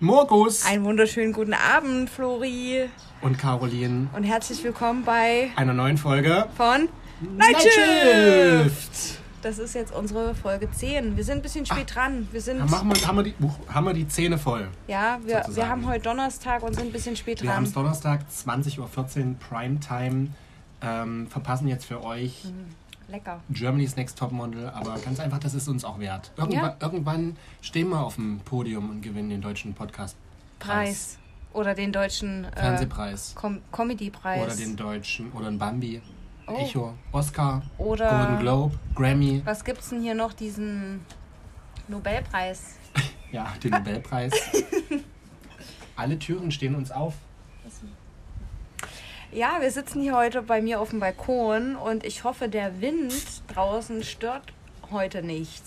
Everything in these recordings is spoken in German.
Morgus Einen wunderschönen guten Abend, Flori. und Caroline Und herzlich willkommen bei einer neuen Folge von Night Night Shift. Shift. Das ist jetzt unsere Folge 10. Wir sind ein bisschen spät dran. Wir sind, Dann machen wir, haben, wir die, uh, haben wir die Zähne voll. ja, wir, wir haben heute Donnerstag und sind ein bisschen spät Wir haben es dran. Donnerstag, 20.14 Uhr, Primetime. Ähm, verpassen jetzt für euch Lecker. Germany's Next Top Model, aber ganz einfach, das ist uns auch wert. Irgendwann, Ja. irgendwann stehen wir auf dem Podium und gewinnen den deutschen Podcast. Preis. Oder den deutschen äh, Fernsehpreis. Com Comedy-Preis. Oder den deutschen, oder ein Bambi, Oh. Echo, Oscar, Oder- Golden Globe, Grammy, Was gibt's denn hier noch? Diesen Nobelpreis. ja, den Nobelpreis. Alle Türen stehen uns auf. Ja, wir sitzen hier heute bei mir auf dem Balkon und ich hoffe, der Wind draußen stört heute nicht.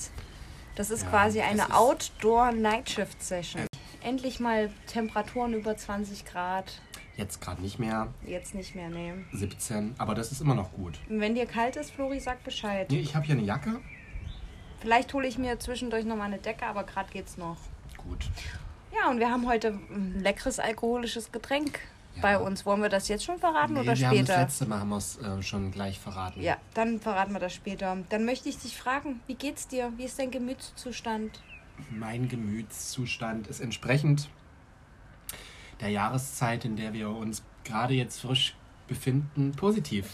Das ist Ja, quasi eine Outdoor-Nightshift-Session. Endlich mal Temperaturen über 20 Grad. Jetzt gerade nicht mehr, Jetzt nicht mehr nehmen. 17, aber das ist immer noch gut. Und wenn dir kalt ist, Flori, sag Bescheid. Nee, ich habe hier eine Jacke. Vielleicht hole ich mir zwischendurch noch mal eine Decke, aber gerade geht's noch. Gut. Ja, und wir haben heute ein leckeres alkoholisches Getränk Ja. bei uns. Wollen wir das jetzt schon verraten Nee, oder wir haben das später? letzte Mal haben wir es äh, schon gleich verraten. Ja, dann verraten wir das später. Dann möchte ich dich fragen, wie geht's dir? Wie ist dein Gemütszustand? Mein Gemütszustand ist entsprechend der Jahreszeit, in der wir uns gerade jetzt frisch befinden, positiv.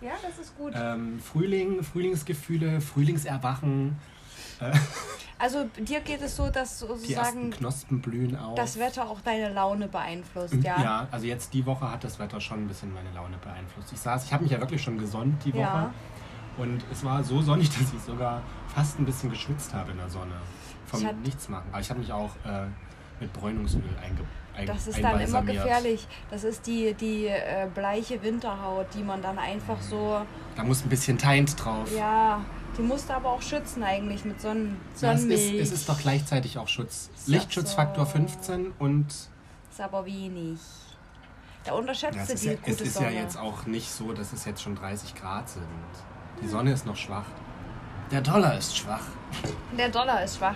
Ja, das ist gut. Ähm, Frühling, Frühlingsgefühle, Frühlingserwachen, Also dir geht es so, dass sozusagen Knospen blühen auf. das Wetter auch deine Laune beeinflusst, ja. ja? also jetzt die Woche hat das Wetter schon ein bisschen meine Laune beeinflusst. Ich saß, ich habe mich ja wirklich schon gesonnt die Woche. Ja. Und es war so sonnig, dass ich sogar fast ein bisschen geschwitzt habe in der Sonne. Vom Ich hat- Nichtsmachen. Aber ich habe mich auch äh, mit Bräunungsöl einge ein, Das ist dann immer gefährlich. Das ist die, die äh, bleiche Winterhaut, die man dann einfach so, Da muss ein bisschen Teint drauf. ja, die musst du aber auch schützen eigentlich mit Sonnen Ja, es, Sonnenmilch. ist, es ist doch gleichzeitig auch Schutz. Ist Lichtschutzfaktor so. 15 und Ist aber wenig. Da unterschätzt ja, es du ist, die ja, gute es ist Sonne. ja jetzt auch nicht so, dass es jetzt schon 30 Grad sind. Die Sonne ist noch schwach. Der Dollar ist schwach. Der Dollar ist schwach.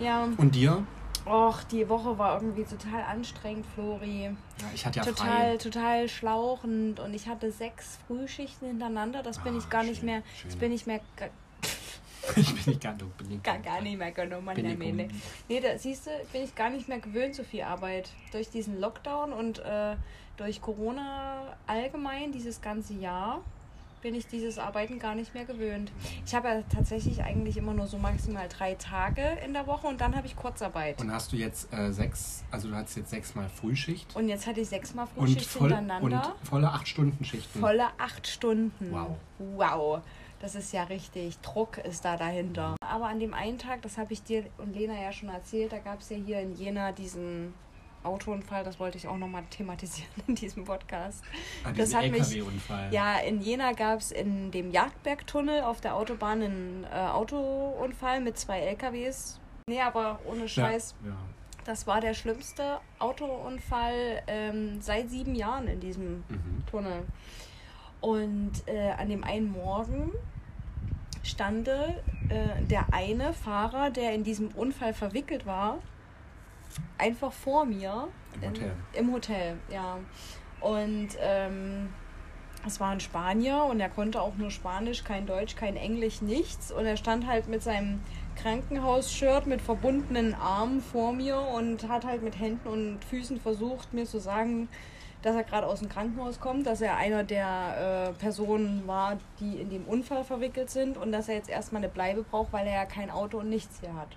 Ja, Und dir? Och, die Woche war irgendwie total anstrengend, Flori. Ja, ich hatte ja total, frei. total schlauchend und ich hatte sechs Frühschichten hintereinander. Das bin Ah, ich gar nicht schön, mehr. schön. Das bin ich mehr Ich bin nicht ganz bin nicht gar, gar nicht mehr genommen. Ich Nee, nee da siehst du, bin ich gar nicht mehr gewöhnt, so viel Arbeit. Durch diesen Lockdown und äh, durch Corona allgemein, dieses ganze Jahr, bin ich dieses Arbeiten gar nicht mehr gewöhnt. Ich habe ja tatsächlich eigentlich immer nur so maximal drei Tage in der Woche und dann habe ich Kurzarbeit. Und hast du jetzt äh, sechs, also du hattest jetzt sechsmal Frühschicht Und jetzt hatte ich sechsmal und, Frühschicht voll, und hintereinander. volle 8-Stunden-Schichten. Volle acht Stunden. Wow. Wow. Das ist ja richtig. Druck ist da dahinter. Aber an dem einen Tag, das habe ich dir und Lena ja schon erzählt, da gab es ja hier in Jena diesen Autounfall. Das wollte ich auch nochmal thematisieren in diesem Podcast. Ah, das hat mich-. Ja, in Jena gab es in dem Jagdbergtunnel auf der Autobahn einen äh, Autounfall mit zwei LKWs. Nee, aber ohne Scheiß. Ja, ja. Das war der schlimmste Autounfall ähm, seit sieben Jahren in diesem Mhm. Tunnel. Und äh, an dem einen Morgen stand äh, der eine Fahrer, der in diesem Unfall verwickelt war, einfach vor mir. Im in- Hotel. Im Hotel, ja. Und ähm, es war ein Spanier und er konnte auch nur Spanisch, kein Deutsch, kein Englisch, nichts. Und er stand halt mit seinem Krankenhausshirt mit verbundenen Armen vor mir und hat halt mit Händen und Füßen versucht, mir zu sagen, dass er gerade aus dem Krankenhaus kommt, dass er einer der äh, Personen war, die in dem Unfall verwickelt sind und dass er jetzt erstmal eine Bleibe braucht, weil er ja kein Auto und nichts hier hat.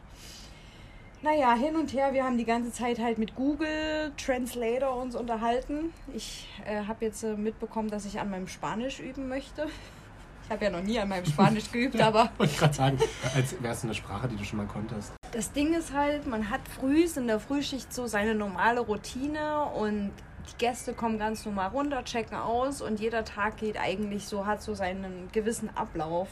Naja, hin und her, wir haben die ganze Zeit halt mit Google Translator uns unterhalten. Ich äh, habe jetzt äh, mitbekommen, dass ich an meinem Spanisch üben möchte. Ich habe ja noch nie an meinem Spanisch geübt, aber Wollte ich gerade sagen, als wäre es eine Sprache, die du schon mal konntest. das Ding ist halt, man hat früh in der Frühschicht so seine normale Routine und die Gäste kommen ganz normal runter, checken aus und jeder Tag geht eigentlich so, hat so seinen gewissen Ablauf.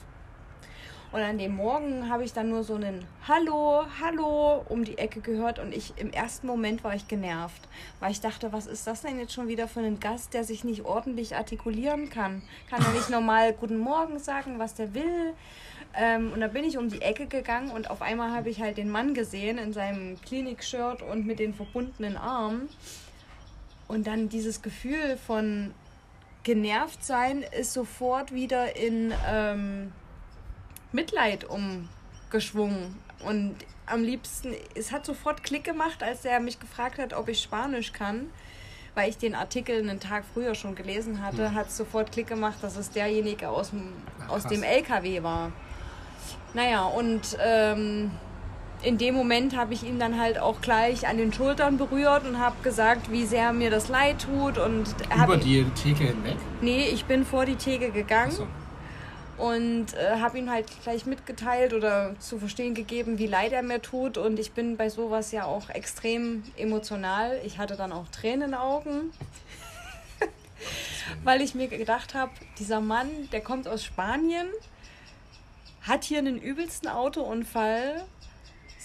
Und an dem Morgen habe ich dann nur so einen Hallo, Hallo um die Ecke gehört und ich im ersten Moment war ich genervt, weil ich dachte, was ist das denn jetzt schon wieder für ein Gast, der sich nicht ordentlich artikulieren kann? Kann er nicht normal Guten Morgen sagen, was der will? Ähm, und da bin ich um die Ecke gegangen und auf einmal habe ich halt den Mann gesehen in seinem Klinik-Shirt und mit den verbundenen Armen. Und dann dieses Gefühl von genervt sein ist sofort wieder in ähm, Mitleid umgeschwungen. Und am liebsten, es hat sofort Klick gemacht, als er mich gefragt hat, ob ich Spanisch kann. Weil ich den Artikel einen Tag früher schon gelesen hatte, hm. hat es sofort Klick gemacht, dass es derjenige aus dem, aus dem LKW war. Naja, und ähm, in dem Moment habe ich ihn dann halt auch gleich an den Schultern berührt und habe gesagt, wie sehr mir das leid tut. Und Über die Theke hinweg? Nee, ich bin vor die Theke gegangen. Und äh, habe ihm halt gleich mitgeteilt oder zu verstehen gegeben, wie leid er mir tut. Und ich bin bei sowas ja auch extrem emotional. Ich hatte dann auch Tränen in den Augen. Weil ich mir gedacht habe, dieser Mann, der kommt aus Spanien, hat hier einen übelsten Autounfall.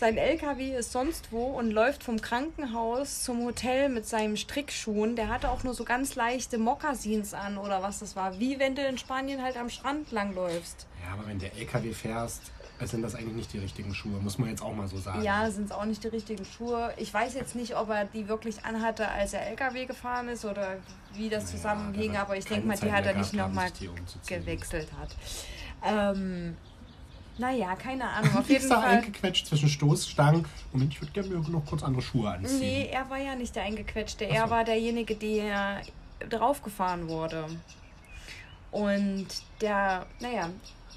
Sein LKW ist sonst wo und läuft vom Krankenhaus zum Hotel mit seinen Strickschuhen. Der hatte auch nur so ganz leichte Mokassins an oder was das war. Wie wenn du in Spanien halt am Strand langläufst. Ja, aber wenn der LKW fährst, sind das eigentlich nicht die richtigen Schuhe, muss man jetzt auch mal so sagen. Ja, sind es auch nicht die richtigen Schuhe. Ich weiß jetzt nicht, ob er die wirklich anhatte, als er LKW gefahren ist oder wie das zusammenhing, ja, aber ich denke mal, die hat er nicht nochmal gewechselt hat. Ähm, naja, keine Ahnung. Auf jeden da Fall. eingequetscht zwischen Stoßstangen. Moment, ich würde gerne noch kurz andere Schuhe anziehen. Nee, er war ja nicht der Eingequetschte. Er so. war derjenige, der draufgefahren wurde. Und der, naja,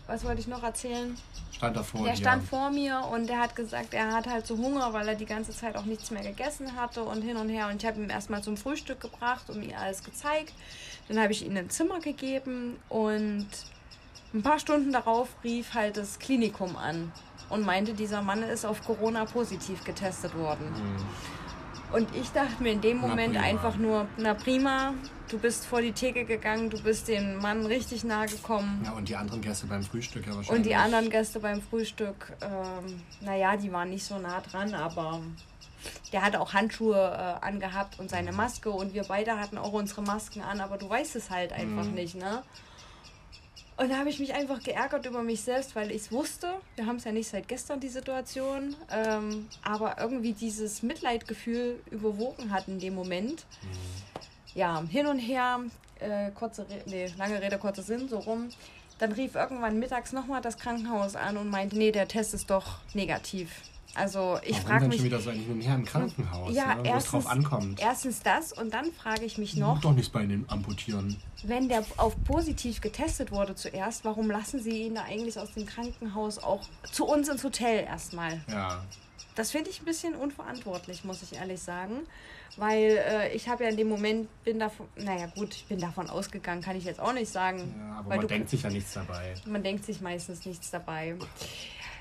was wollte ich noch erzählen? Stand da vor Der stand vor mir und der hat gesagt, er hat halt so Hunger, weil er die ganze Zeit auch nichts mehr gegessen hatte und hin und her. Und ich habe ihm erstmal zum Frühstück gebracht und ihm alles gezeigt. Dann habe ich ihm ein Zimmer gegeben und ein paar Stunden darauf rief halt das Klinikum an und meinte, dieser Mann ist auf Corona positiv getestet worden. Mhm. Und ich dachte mir in dem Moment einfach nur, na prima, du bist vor die Theke gegangen, du bist dem Mann richtig nahe gekommen. Ja, und die anderen Gäste beim Frühstück ja wahrscheinlich. Und die anderen Gäste beim Frühstück, ähm, naja, die waren nicht so nah dran, aber der hatte auch Handschuhe äh, angehabt und seine Maske und wir beide hatten auch unsere Masken an, aber du weißt es halt einfach mhm. nicht, ne? Und da habe ich mich einfach geärgert über mich selbst, weil ich es wusste. Wir haben es ja nicht seit gestern, die Situation. Ähm, aber irgendwie dieses Mitleidgefühl überwogen hat in dem Moment. Mhm. Ja, hin und her, äh, kurze Re nee, lange Rede, kurzer Sinn, so rum. Dann rief irgendwann mittags nochmal das Krankenhaus an und meinte, nee, der Test ist doch negativ. Also ich frage mich. schon wieder so ein Hin und Her im Krankenhaus, ja, ne, wo es drauf ankommt. Erstens das und dann frage ich mich noch. Doch nichts bei den amputieren. Wenn der auf positiv getestet wurde zuerst, warum lassen Sie ihn da eigentlich aus dem Krankenhaus auch zu uns ins Hotel erstmal? Ja. Das finde ich ein bisschen unverantwortlich, muss ich ehrlich sagen. Weil äh, ich habe ja in dem Moment, bin davon, naja gut, ich bin davon ausgegangen, kann ich jetzt auch nicht sagen. Ja, aber man denkt sich ja nichts dabei. Man denkt sich meistens nichts dabei.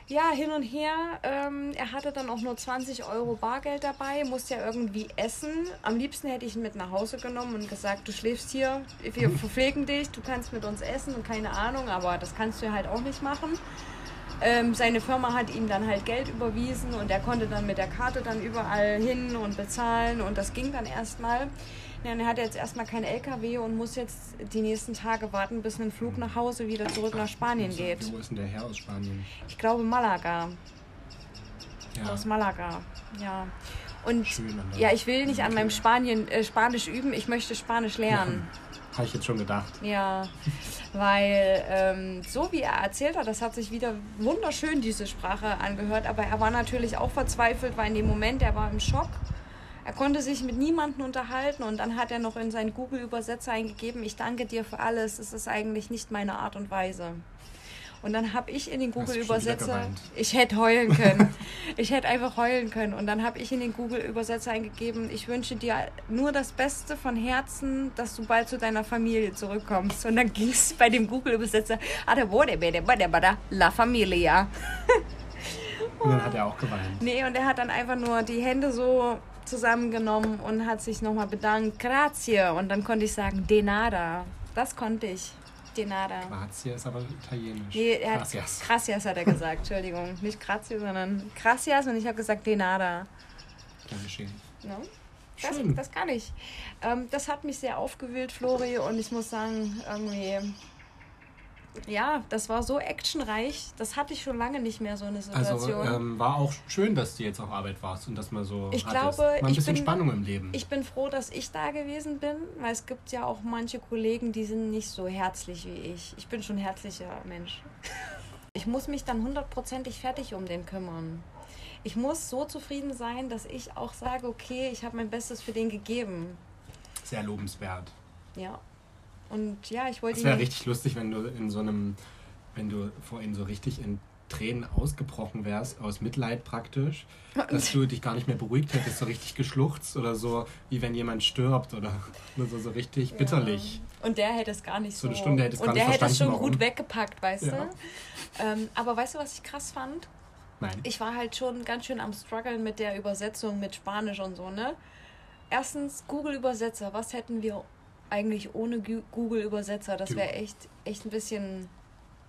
Ja, hin und her. Ähm, er hatte dann auch nur 20 Euro Bargeld dabei, musste ja irgendwie essen. Am liebsten hätte ich ihn mit nach Hause genommen und gesagt, du schläfst hier, wir verpflegen dich, du kannst mit uns essen und keine Ahnung, aber das kannst du halt auch nicht machen. Ähm, seine Firma hat ihm dann halt Geld überwiesen und er konnte dann mit der Karte dann überall hin und bezahlen und das ging dann erstmal. Ja, und er hat jetzt erstmal keinen LKW und muss jetzt die nächsten Tage warten, bis ein Flug nach Hause wieder zurück nach Spanien geht. Wo ist denn der Herr aus Spanien? Ich glaube Malaga. Ja. Aus Malaga, ja. Und ja, ich will nicht an meinem Spanien, äh, Spanisch üben, ich möchte Spanisch lernen. Ja, Habe ich jetzt schon gedacht. Ja, weil ähm, so wie er erzählt hat, das hat sich wieder wunderschön, diese Sprache angehört, aber er war natürlich auch verzweifelt, weil in dem Moment, er war im Schock er konnte sich mit niemandem unterhalten und dann hat er noch in seinen Google-Übersetzer eingegeben, ich danke dir für alles, es ist eigentlich nicht meine Art und Weise. Und dann habe ich in den Google-Übersetzer, ich hätte heulen können. ich hätte einfach heulen können. Und dann habe ich in den Google-Übersetzer eingegeben, ich wünsche dir nur das Beste von Herzen, dass du bald zu deiner Familie zurückkommst. Und dann ging es bei dem Google-Übersetzer, la familia. und dann hat er auch geweint. Nee, und er hat dann einfach nur die Hände so zusammengenommen und hat sich nochmal bedankt. Grazie. Und dann konnte ich sagen, de nada. Das konnte ich. De nada. Grazie ist aber italienisch. Nee, er hat, Gracias. gracias hat er gesagt, Entschuldigung. Nicht grazie, sondern gracias und ich habe gesagt de nada. Dankeschön. No? Das, Schön. das kann ich. Ähm, das hat mich sehr aufgewühlt, Flori, und ich muss sagen, irgendwie, ja, das war so actionreich. Das hatte ich schon lange nicht mehr, so eine Also Situation. ähm, war auch schön, dass du jetzt auf Arbeit warst und dass man so Ich hattest. glaube, mal ein bisschen bin- Spannung im Leben. Ich bin froh, dass ich da gewesen bin, weil es gibt ja auch manche Kollegen, die sind nicht so herzlich wie ich. Ich bin schon ein herzlicher Mensch. Ich muss mich dann hundertprozentig fertig um den kümmern. Ich muss so zufrieden sein, dass ich auch sage, okay, ich habe mein Bestes für den gegeben. Sehr lobenswert. Ja. Und ja, ich wollte Es wäre richtig lustig, wenn du in so einem, wenn du vorhin so richtig in Tränen ausgebrochen wärst, aus Mitleid praktisch, dass du dich gar nicht mehr beruhigt hättest, so richtig geschluchzt oder so, wie wenn jemand stirbt oder, so, so richtig bitterlich. Ja. Und der hätte es gar nicht so. So eine Stunde hätte es und gar der nicht hätte es schon verstanden, gut warum. weggepackt, weißt Ja. du? Ähm, aber weißt du, was ich krass fand? Nein. Ich war halt schon ganz schön am struggeln mit der Übersetzung mit Spanisch und so, ne? Erstens Google Übersetzer. Was hätten wir eigentlich ohne Gu- Google Übersetzer? Das wäre echt, echt ein bisschen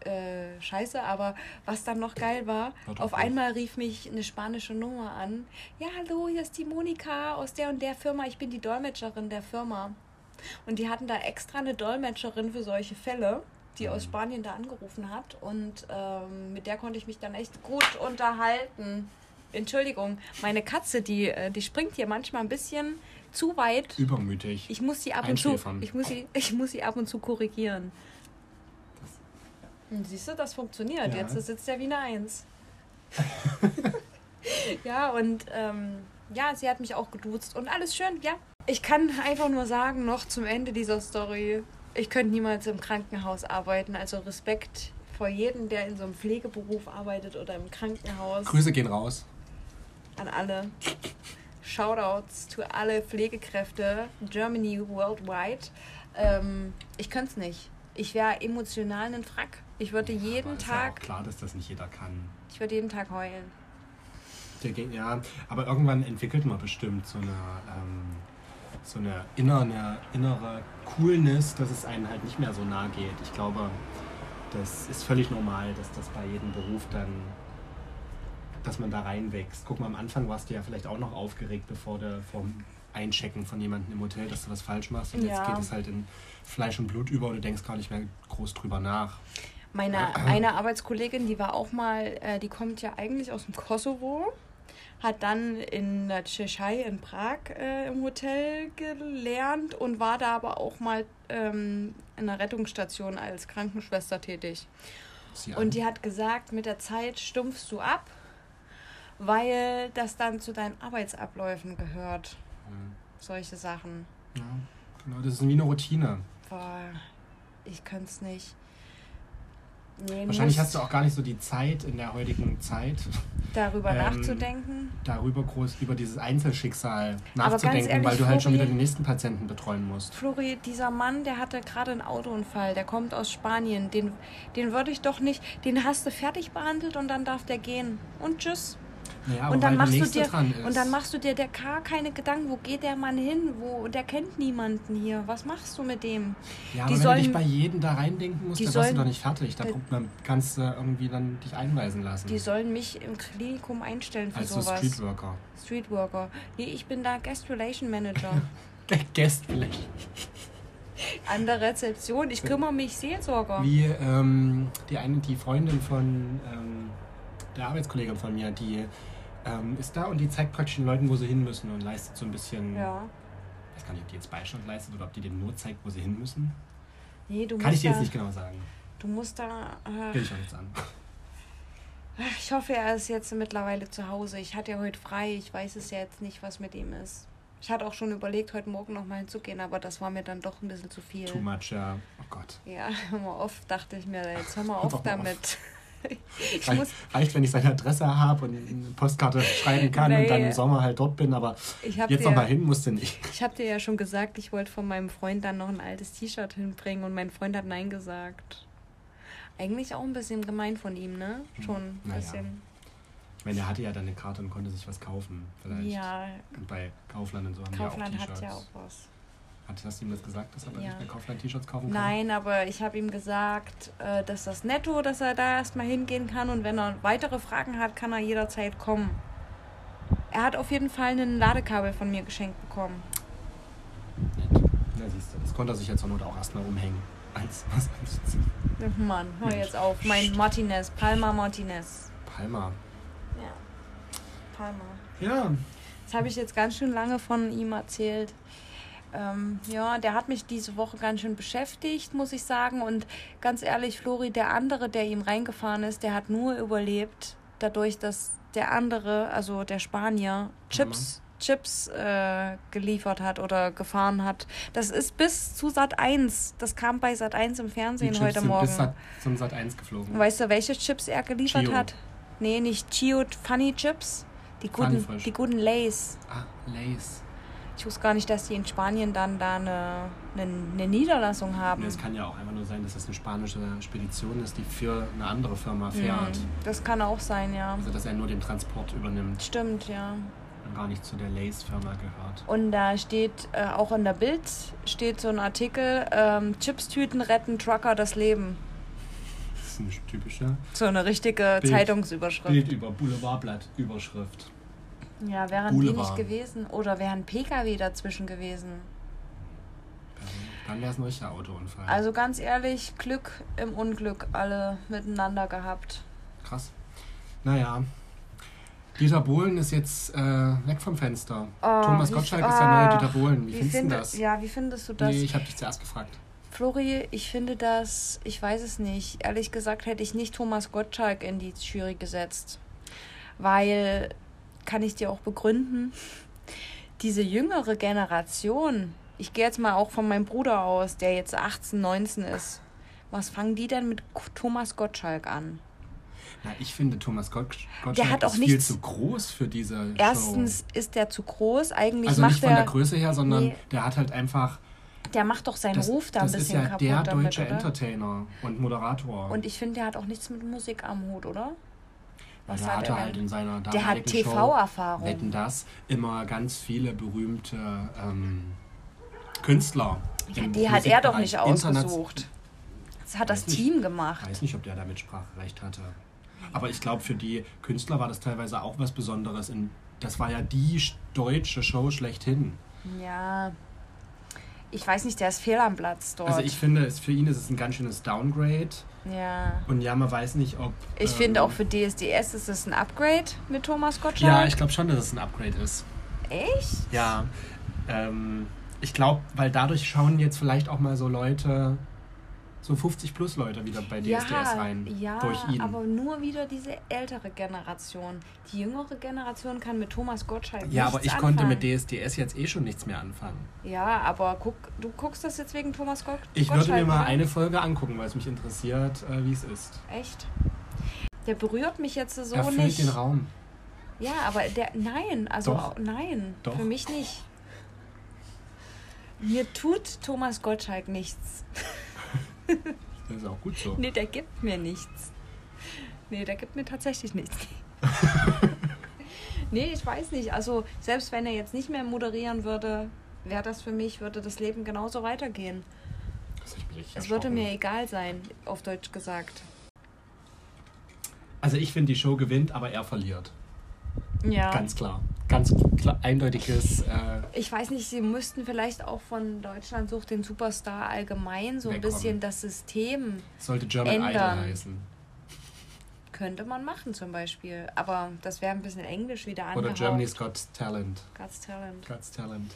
äh, scheiße. Aber was dann noch geil war, Warte auf einmal rief mich eine spanische Nummer an. Ja, hallo, hier ist die Monika aus der und der Firma. Ich bin die Dolmetscherin der Firma. Und die hatten da extra eine Dolmetscherin für solche Fälle, die aus Mhm. Spanien da angerufen hat. Und ähm, mit der konnte ich mich dann echt gut unterhalten. Entschuldigung, meine Katze, die, äh, die springt hier manchmal ein bisschen zu weit. Übermütig. Ich muss sie ab und zu, ich muss sie, ich muss sie ab und zu korrigieren. Und siehst du, das funktioniert. Ja. Jetzt sitzt er wie eine Eins. ja, und ähm, ja, sie hat mich auch geduzt und alles schön, ja. Ich kann einfach nur sagen, noch zum Ende dieser Story, ich könnte niemals im Krankenhaus arbeiten. Also Respekt vor jedem, der in so einem Pflegeberuf arbeitet oder im Krankenhaus. Grüße gehen raus. An alle. Shoutouts to alle Pflegekräfte, Germany worldwide. Ähm, ich könnte es nicht. Ich wäre emotional ein Frack. Ich würde Aber jeden ist Ja Tag, klar, dass das nicht jeder kann. ich würde jeden Tag heulen. Ja, aber irgendwann entwickelt man bestimmt so eine, ähm, so eine innere, innere Coolness, dass es einem halt nicht mehr so nah geht. Ich glaube, das ist völlig normal, dass das bei jedem Beruf dann, dass man da reinwächst. Guck mal, am Anfang warst du ja vielleicht auch noch aufgeregt, bevor du vom Einchecken von jemandem im Hotel, dass du was falsch machst. Und jetzt Ja. geht es halt in Fleisch und Blut über und du denkst gar nicht mehr groß drüber nach. Meine eine Arbeitskollegin, die war auch mal, äh, die kommt ja eigentlich aus dem Kosovo, hat dann in der Tschechei in Prag äh, im Hotel gelernt und war da aber auch mal ähm, in einer Rettungsstation als Krankenschwester tätig. Und an. die hat gesagt, mit der Zeit stumpfst du ab, weil das dann zu deinen Arbeitsabläufen gehört. Solche Sachen. ja, genau, das ist wie eine Routine. Boah, ich könnte es nicht. Nee, Wahrscheinlich hast du auch gar nicht so die Zeit in der heutigen Zeit, darüber ähm, nachzudenken. darüber groß über dieses Einzelschicksal nachzudenken, ehrlich, weil du halt schon Flori- wieder den nächsten Patienten betreuen musst. Flori, dieser Mann, der hatte gerade einen Autounfall, der kommt aus Spanien. Den, den würde ich doch nicht, den hast du fertig behandelt und dann darf der gehen. Und tschüss. Aber und dann machst du dir und dann machst du dir der gar keine Gedanken, wo geht der Mann hin? Wo der kennt niemanden hier. Was machst du mit dem? ja, aber die wenn sollen- du dich bei jedem da reindenken musst, dann warst du sollen- doch nicht fertig. Da kommt man, kannst du irgendwie dann dich einweisen lassen. Die sollen mich im Klinikum einstellen für als so sowas. Streetworker. Streetworker. Nee, ich bin da Guest Relation Manager. Guest vielleicht. An der Rezeption. Ich kümmere mich Seelsorger. Wie ähm, die eine, die Freundin von ähm, der Arbeitskollegin von mir, die ähm, ist da und die zeigt praktisch den Leuten, wo sie hin müssen und leistet so ein bisschen. Ja. Ich weiß gar nicht, ob die jetzt Beistand leistet oder ob die denen nur zeigt, wo sie hin müssen. Nee, du Kann ich musst dir da, jetzt nicht genau sagen. Du musst da. Will Äh, ich auch nichts an. ich hoffe, er ist jetzt mittlerweile zu Hause. Ich hatte ja heute frei. Ich weiß es ja jetzt nicht, was mit ihm ist. Ich hatte auch schon überlegt, heute Morgen noch mal hinzugehen, aber das war mir dann doch ein bisschen zu viel. Too much, ja. Oh Gott. Ja, mal auf, dachte ich mir. Jetzt hör mal auf mal auf. Ich Reicht, muss, reicht, wenn ich seine Adresse habe und eine Postkarte schreiben kann und dann Nee. im Sommer halt dort bin, aber habe jetzt dir, noch mal hin musste nicht. ich hab dir ja schon gesagt, ich wollte von meinem Freund dann noch ein altes T-Shirt hinbringen und mein Freund hat Nein gesagt. Eigentlich auch ein bisschen gemein von ihm, ne? Schon ein Naja. bisschen. Ich meine, er hatte ja dann eine Karte und konnte sich was kaufen. Vielleicht. Ja, Und bei Kaufland und so haben Kaufland die auch hat T-Shirts. ja auch was. Hat, hast du ihm das gesagt, dass er Ja. dich bei Kaufland T-Shirts kaufen kann? Nein, aber ich habe ihm gesagt, äh, dass das netto, dass er da erstmal hingehen kann und wenn er weitere Fragen hat, kann er jederzeit kommen. Er hat auf jeden Fall ein Ladekabel von mir geschenkt bekommen. Nett. Na, siehst du, das konnte er sich jetzt zur Not auch erstmal umhängen. Als was anzuziehen. Mann, hör jetzt auf. Mein Martinez, Palma Martinez. Palma. Ja, Palma. Ja, Das habe ich jetzt ganz schön lange von ihm erzählt. Ähm, ja, der hat mich diese Woche ganz schön beschäftigt, muss ich sagen. Und ganz ehrlich, Flori, der andere, der ihm reingefahren ist, der hat nur überlebt, dadurch, dass der andere, also der Spanier, Chips, Chips äh, geliefert hat oder gefahren hat. Das ist bis zu Sat 1. Das kam bei Sat 1 im Fernsehen heute Morgen. bis Sat, zum Sat 1 geflogen. Weißt du, welche Chips er geliefert Chio. hat? Nee, nicht Chio, Funny Chips. Die guten, die guten Lays. ah, Lace. Ich wusste gar nicht, dass die in Spanien dann da eine, eine, eine Niederlassung haben. Es kann ja auch einfach nur sein, dass das eine spanische Spedition ist, die für eine andere Firma fährt. Hm, Das kann auch sein, ja. Also, dass er nur den Transport übernimmt Stimmt, ja. und gar nicht zu der Lace-Firma gehört. Und da steht äh, auch in der Bild steht so ein Artikel: ähm, Chipstüten retten Trucker das Leben. Das ist eine typische So eine richtige Bild. Zeitungsüberschrift. Bild über Boulevardblatt-Überschrift. Ja, wären die nicht gewesen oder wären PKW dazwischen gewesen. Dann wäre es ein richtiger Autounfall. Also ganz ehrlich, Glück im Unglück alle miteinander gehabt. Krass. Naja. Dieter Bohlen ist jetzt äh, weg vom Fenster. Oh, Thomas wie- Gottschalk ist der neue ah, Dieter Bohlen. Wie, findest du das? Ja, wie findest du das? Nee, ich habe dich zuerst gefragt. Flori, ich finde das, ich weiß es nicht. Ehrlich gesagt hätte ich nicht Thomas Gottschalk in die Jury gesetzt. Weil, kann ich dir auch begründen, diese jüngere Generation, ich gehe jetzt mal auch von meinem Bruder aus, der jetzt 18, 19 ist. Was fangen die denn mit Thomas Gottschalk an? Na, ich finde, Thomas Gott Gottschalk Der hat auch ist viel zu groß für diese Erstens Show. ist der zu groß, eigentlich Also macht nicht von er, der Größe her, sondern Nee. der hat halt einfach. der macht doch seinen Das, Ruf da ein das ist bisschen ja kaputt der damit, deutsche oder? Entertainer und Moderator. Und ich finde, der hat auch nichts mit Musik am Hut, oder? Weil was hat hatte er halt in seiner Der hat TV-Erfahrung. Wetten das immer ganz viele berühmte ähm, Künstler. Ja, die hat er doch nicht ausgesucht. Das hat das nicht. Team Ich gemacht. weiß nicht, ob der da Mitspracherecht hatte. Aber ich glaube, für die Künstler war das teilweise auch was Besonderes. Das war ja die sch- deutsche Show schlechthin. Ja. Ich weiß nicht, der ist fehl am Platz dort. Also ich finde, es, für ihn ist es ein ganz schönes Downgrade. Ja. Und ja, man weiß nicht, ob... Ich ähm, finde auch für DSDS ist es ein Upgrade mit Thomas Gottschalk. Ja, ich glaube schon, dass es ein Upgrade ist. Echt? Ja. Ähm, ich glaube, weil dadurch schauen jetzt vielleicht auch mal so Leute, so 50 plus Leute wieder bei DSDS rein. ja, durch ihn. aber nur wieder diese ältere Generation. Die jüngere Generation kann mit Thomas Gottschalk ja, aber ich anfangen. konnte mit DSDS jetzt eh schon nichts mehr anfangen. Ja, aber guck, du guckst das jetzt wegen Thomas Gott Ich Gottschalk, würde mir mal oder? eine Folge angucken, weil es mich interessiert, äh, wie es ist. Echt? Der berührt mich jetzt so er füllt nicht. den Raum. Ja, aber der. Nein, also Doch. nein, Doch. für mich nicht. Mir tut Thomas Gottschalk nichts. Das ist auch gut so. Nee, der gibt mir nichts. Nee, der gibt mir tatsächlich nichts. nee, ich weiß nicht. Also, selbst wenn er jetzt nicht mehr moderieren würde, wäre das für mich, würde das Leben genauso weitergehen. Es würde mir egal sein, auf Deutsch gesagt. Also ich finde, die Show gewinnt, aber er verliert. Ja. Ganz klar. Ganz eindeutiges äh, Ich weiß nicht, sie müssten vielleicht auch von Deutschland sucht den Superstar allgemein so ein Wegkommen. bisschen das System sollte German Ändern. Idol heißen. könnte man machen zum Beispiel. Aber das wäre ein bisschen Englisch wieder Oder angehaucht. Germany's Got Talent. God's Talent. God's Talent.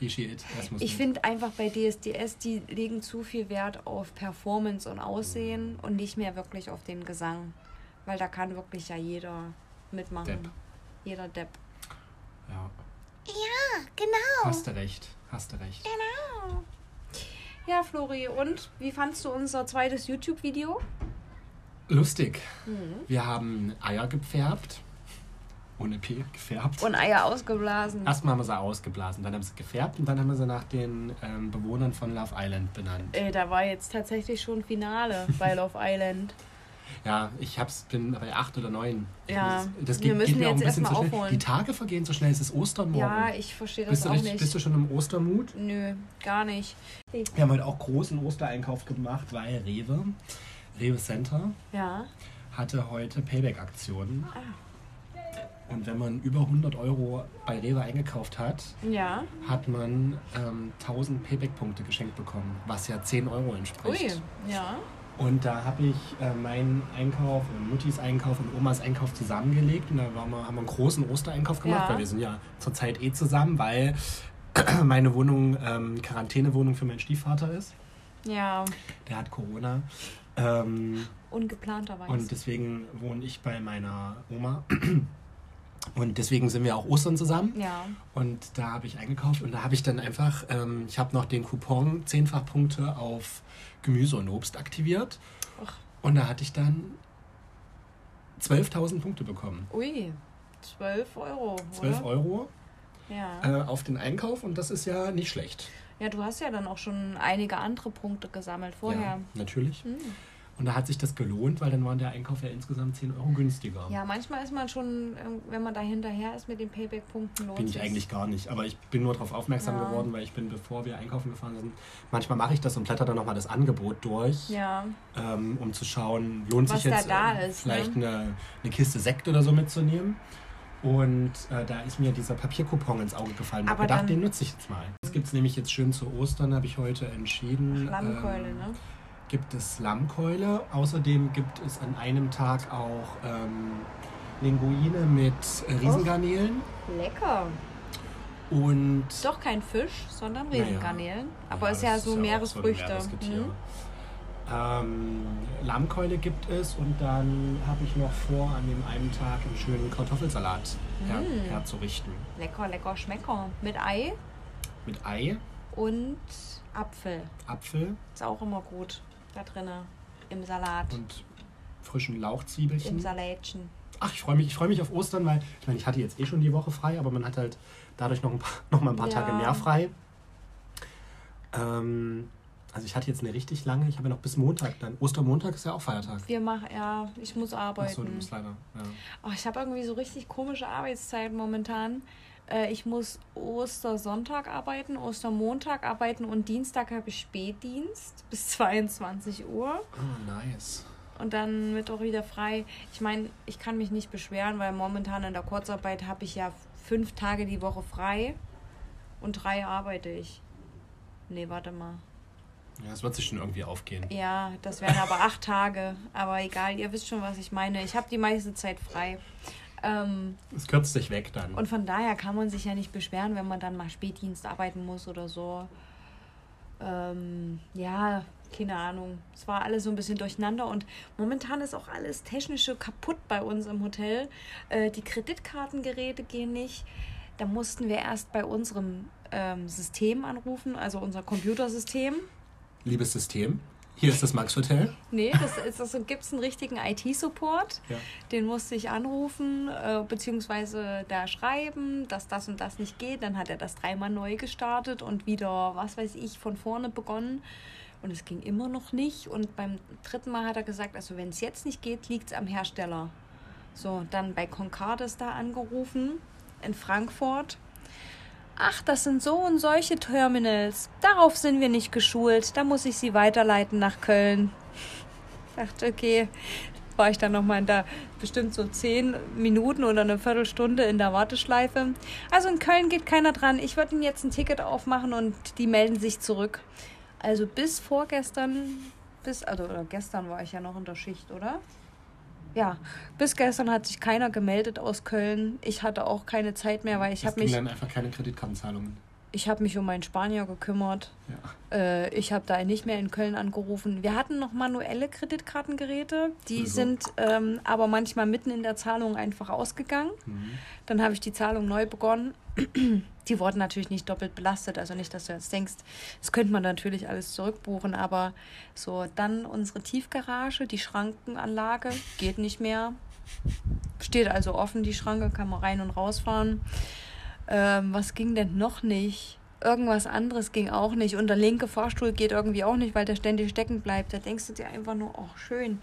It. Ich finde einfach bei DSDS, die legen zu viel Wert auf Performance und Aussehen und nicht mehr wirklich auf den Gesang. Weil da kann wirklich ja jeder mitmachen. Depp. Jeder Depp. Ja, Ja, genau. hast du recht. Hast du recht. Genau. Ja, Flori, und wie fandst du unser zweites YouTube-Video? Lustig. Mhm. Wir haben Eier gepfärbt. Ohne P, gefärbt. Und Eier ausgeblasen. Erstmal haben wir sie ausgeblasen, dann haben wir sie gefärbt und dann haben wir sie nach den ähm, Bewohnern von Love Island benannt. Äh, da war jetzt tatsächlich schon Finale bei Love Island. Ja, ich hab's, bin bei acht oder neun. Ja, das wir geht, müssen geht mir auch ein jetzt bisschen zu erstmal schnell. aufholen. Die Tage vergehen so schnell, es ist Ostern morgen. Ja, ich verstehe das bist, du auch richtig, nicht. bist du schon im Ostermut? Nö, gar nicht. Wir haben heute auch großen Ostereinkauf gemacht, weil Rewe, Rewe Center, Ja. hatte heute Payback-Aktionen. Ah. Und wenn man über 100 Euro bei Rewe eingekauft hat, Ja. hat man ähm, 1000 Payback-Punkte geschenkt bekommen, was ja 10 Euro entspricht. Ui, ja. Und da habe ich äh, meinen Einkauf und Muttis Einkauf und Omas Einkauf zusammengelegt. Und da wir, haben wir einen großen Ostereinkauf gemacht, Ja. weil wir sind ja zurzeit eh zusammen, weil meine Wohnung ähm, Quarantänewohnung für meinen Stiefvater ist. Ja, Der hat Corona. Ähm, ungeplanterweise. und deswegen wohne ich bei meiner Oma. Und deswegen sind wir auch Ostern zusammen. ja. Und da habe ich eingekauft und da habe ich dann einfach, ähm, ich habe noch den Coupon 10-fach Punkte auf Gemüse und Obst aktiviert. Ach. Und da hatte ich dann 12.000 Punkte bekommen. Ui, 12 Euro. 12 oder? Euro Ja. äh, auf den Einkauf und das ist ja nicht schlecht. ja, du hast ja dann auch schon einige andere Punkte gesammelt vorher. Ja, natürlich. Hm. Und da hat sich das gelohnt, weil dann war der Einkauf ja insgesamt 10 Euro günstiger. Ja, manchmal ist man schon, äh, wenn man da hinterher ist mit den Payback-Punkten, lohnt Bin ich eigentlich gar nicht. Aber ich bin nur darauf aufmerksam Ja. geworden, weil ich bin, bevor wir einkaufen gefahren sind, manchmal mache ich das und blätter dann nochmal das Angebot durch. Ja, ähm, um zu schauen, lohnt Was sich jetzt da da äh, ist, vielleicht ne? eine, eine Kiste Sekt oder so mitzunehmen. Und äh, da ist mir dieser Papiercoupon ins Auge gefallen. Ich Aber habe gedacht, den nutze ich jetzt mal. Das gibt es nämlich jetzt schön zu Ostern, habe ich heute entschieden. Lammkeule, ähm, ne? Gibt es Lammkeule. Außerdem gibt es an einem Tag auch ähm, Linguine mit Riesengarnelen. Lecker. Und Doch kein Fisch, sondern Naja. Riesengarnelen. Aber Ja, ist ja so auch Meeresfrüchte. So. Hm? Ähm, Lammkeule gibt es und dann habe ich noch vor, an dem einen Tag einen schönen Kartoffelsalat her Mm. herzurichten. Lecker, lecker, schmecker. Mit Ei Mit Ei, und Apfel. Apfel Ist auch immer gut da drinne. Im Salat. und frischen Im Lauchzwiebelchen. Salätchen. Ach, ich freue mich, ich freue mich auf Ostern, weil ich meine, ich hatte jetzt eh schon die Woche frei, aber man hat halt dadurch noch, ein paar, noch mal ein paar Ja. Tage mehr frei. Ähm, also ich hatte jetzt eine richtig lange, ich habe ja noch bis Montag dann. Ostermontag ist ja auch Feiertag. Wir machen, ja, ich muss arbeiten. Achso, du musst leider. Ja. Oh, ich habe irgendwie so richtig komische Arbeitszeiten momentan. Äh, ich muss Ostersonntag arbeiten, Ostermontag arbeiten und Dienstag habe ich Spätdienst bis 22 Uhr. Oh, nice. Und dann wird auch wieder frei. Ich meine, ich kann mich nicht beschweren, weil momentan in der Kurzarbeit habe ich ja fünf Tage die Woche frei und drei arbeite ich. Nee, warte mal. Ja, es wird sich schon irgendwie aufgehen. Ja, das wären aber acht Tage. Aber egal, ihr wisst schon, was ich meine. Ich habe die meiste Zeit frei. Ähm, Es kürzt sich weg dann. und von daher kann man sich ja nicht beschweren, wenn man dann mal Spätdienst arbeiten muss oder so. Ähm, ja, keine Ahnung. Es war alles so ein bisschen durcheinander und momentan ist auch alles Technische kaputt bei uns im Hotel. Äh, die Kreditkartengeräte gehen nicht. Da mussten wir erst bei unserem ähm, System anrufen, also unser Computersystem. Liebes System, hier ist das Max Hotel. Nee, das ist, also gibt es einen richtigen IT-Support. Ja. Den musste ich anrufen, äh, beziehungsweise da schreiben, dass das und das nicht geht. Dann hat er das dreimal neu gestartet und wieder, was weiß ich, von vorne begonnen. Und es ging immer noch nicht. Und beim dritten Mal hat er gesagt, also wenn es jetzt nicht geht, liegt es am Hersteller. So, dann bei Concardis da angerufen in Frankfurt. Ach, das sind so und solche Terminals. Darauf sind wir nicht geschult. Da muss ich sie weiterleiten nach Köln. Dachte, okay, war ich dann nochmal in der bestimmt so zehn Minuten oder eine Viertelstunde in der Warteschleife. Also in Köln geht keiner dran. Ich würde ihnen jetzt ein Ticket aufmachen und die melden sich zurück. Also bis vorgestern, bis, also oder gestern war ich ja noch in der Schicht, oder? Ja, bis gestern hat sich keiner gemeldet aus Köln. Ich hatte auch keine Zeit mehr, weil ich habe mich, dann einfach keine Kreditkartenzahlungen. ich habe mich um meinen Spanier gekümmert. Ja. Äh, ich habe da nicht mehr in Köln angerufen. Wir hatten noch manuelle Kreditkartengeräte, die Also. sind ähm, aber manchmal mitten in der Zahlung einfach ausgegangen. Mhm. Dann habe ich die Zahlung neu begonnen. Die wurden natürlich nicht doppelt belastet, also nicht, dass du jetzt denkst, das könnte man natürlich alles zurückbuchen, aber so dann unsere Tiefgarage, die Schrankenanlage geht nicht mehr. Steht also offen, die Schranke, kann man rein und rausfahren. Ähm, was ging denn noch nicht? Irgendwas anderes ging auch nicht. Und der linke Fahrstuhl geht irgendwie auch nicht, weil der ständig stecken bleibt. Da denkst du dir einfach nur, oh, schön.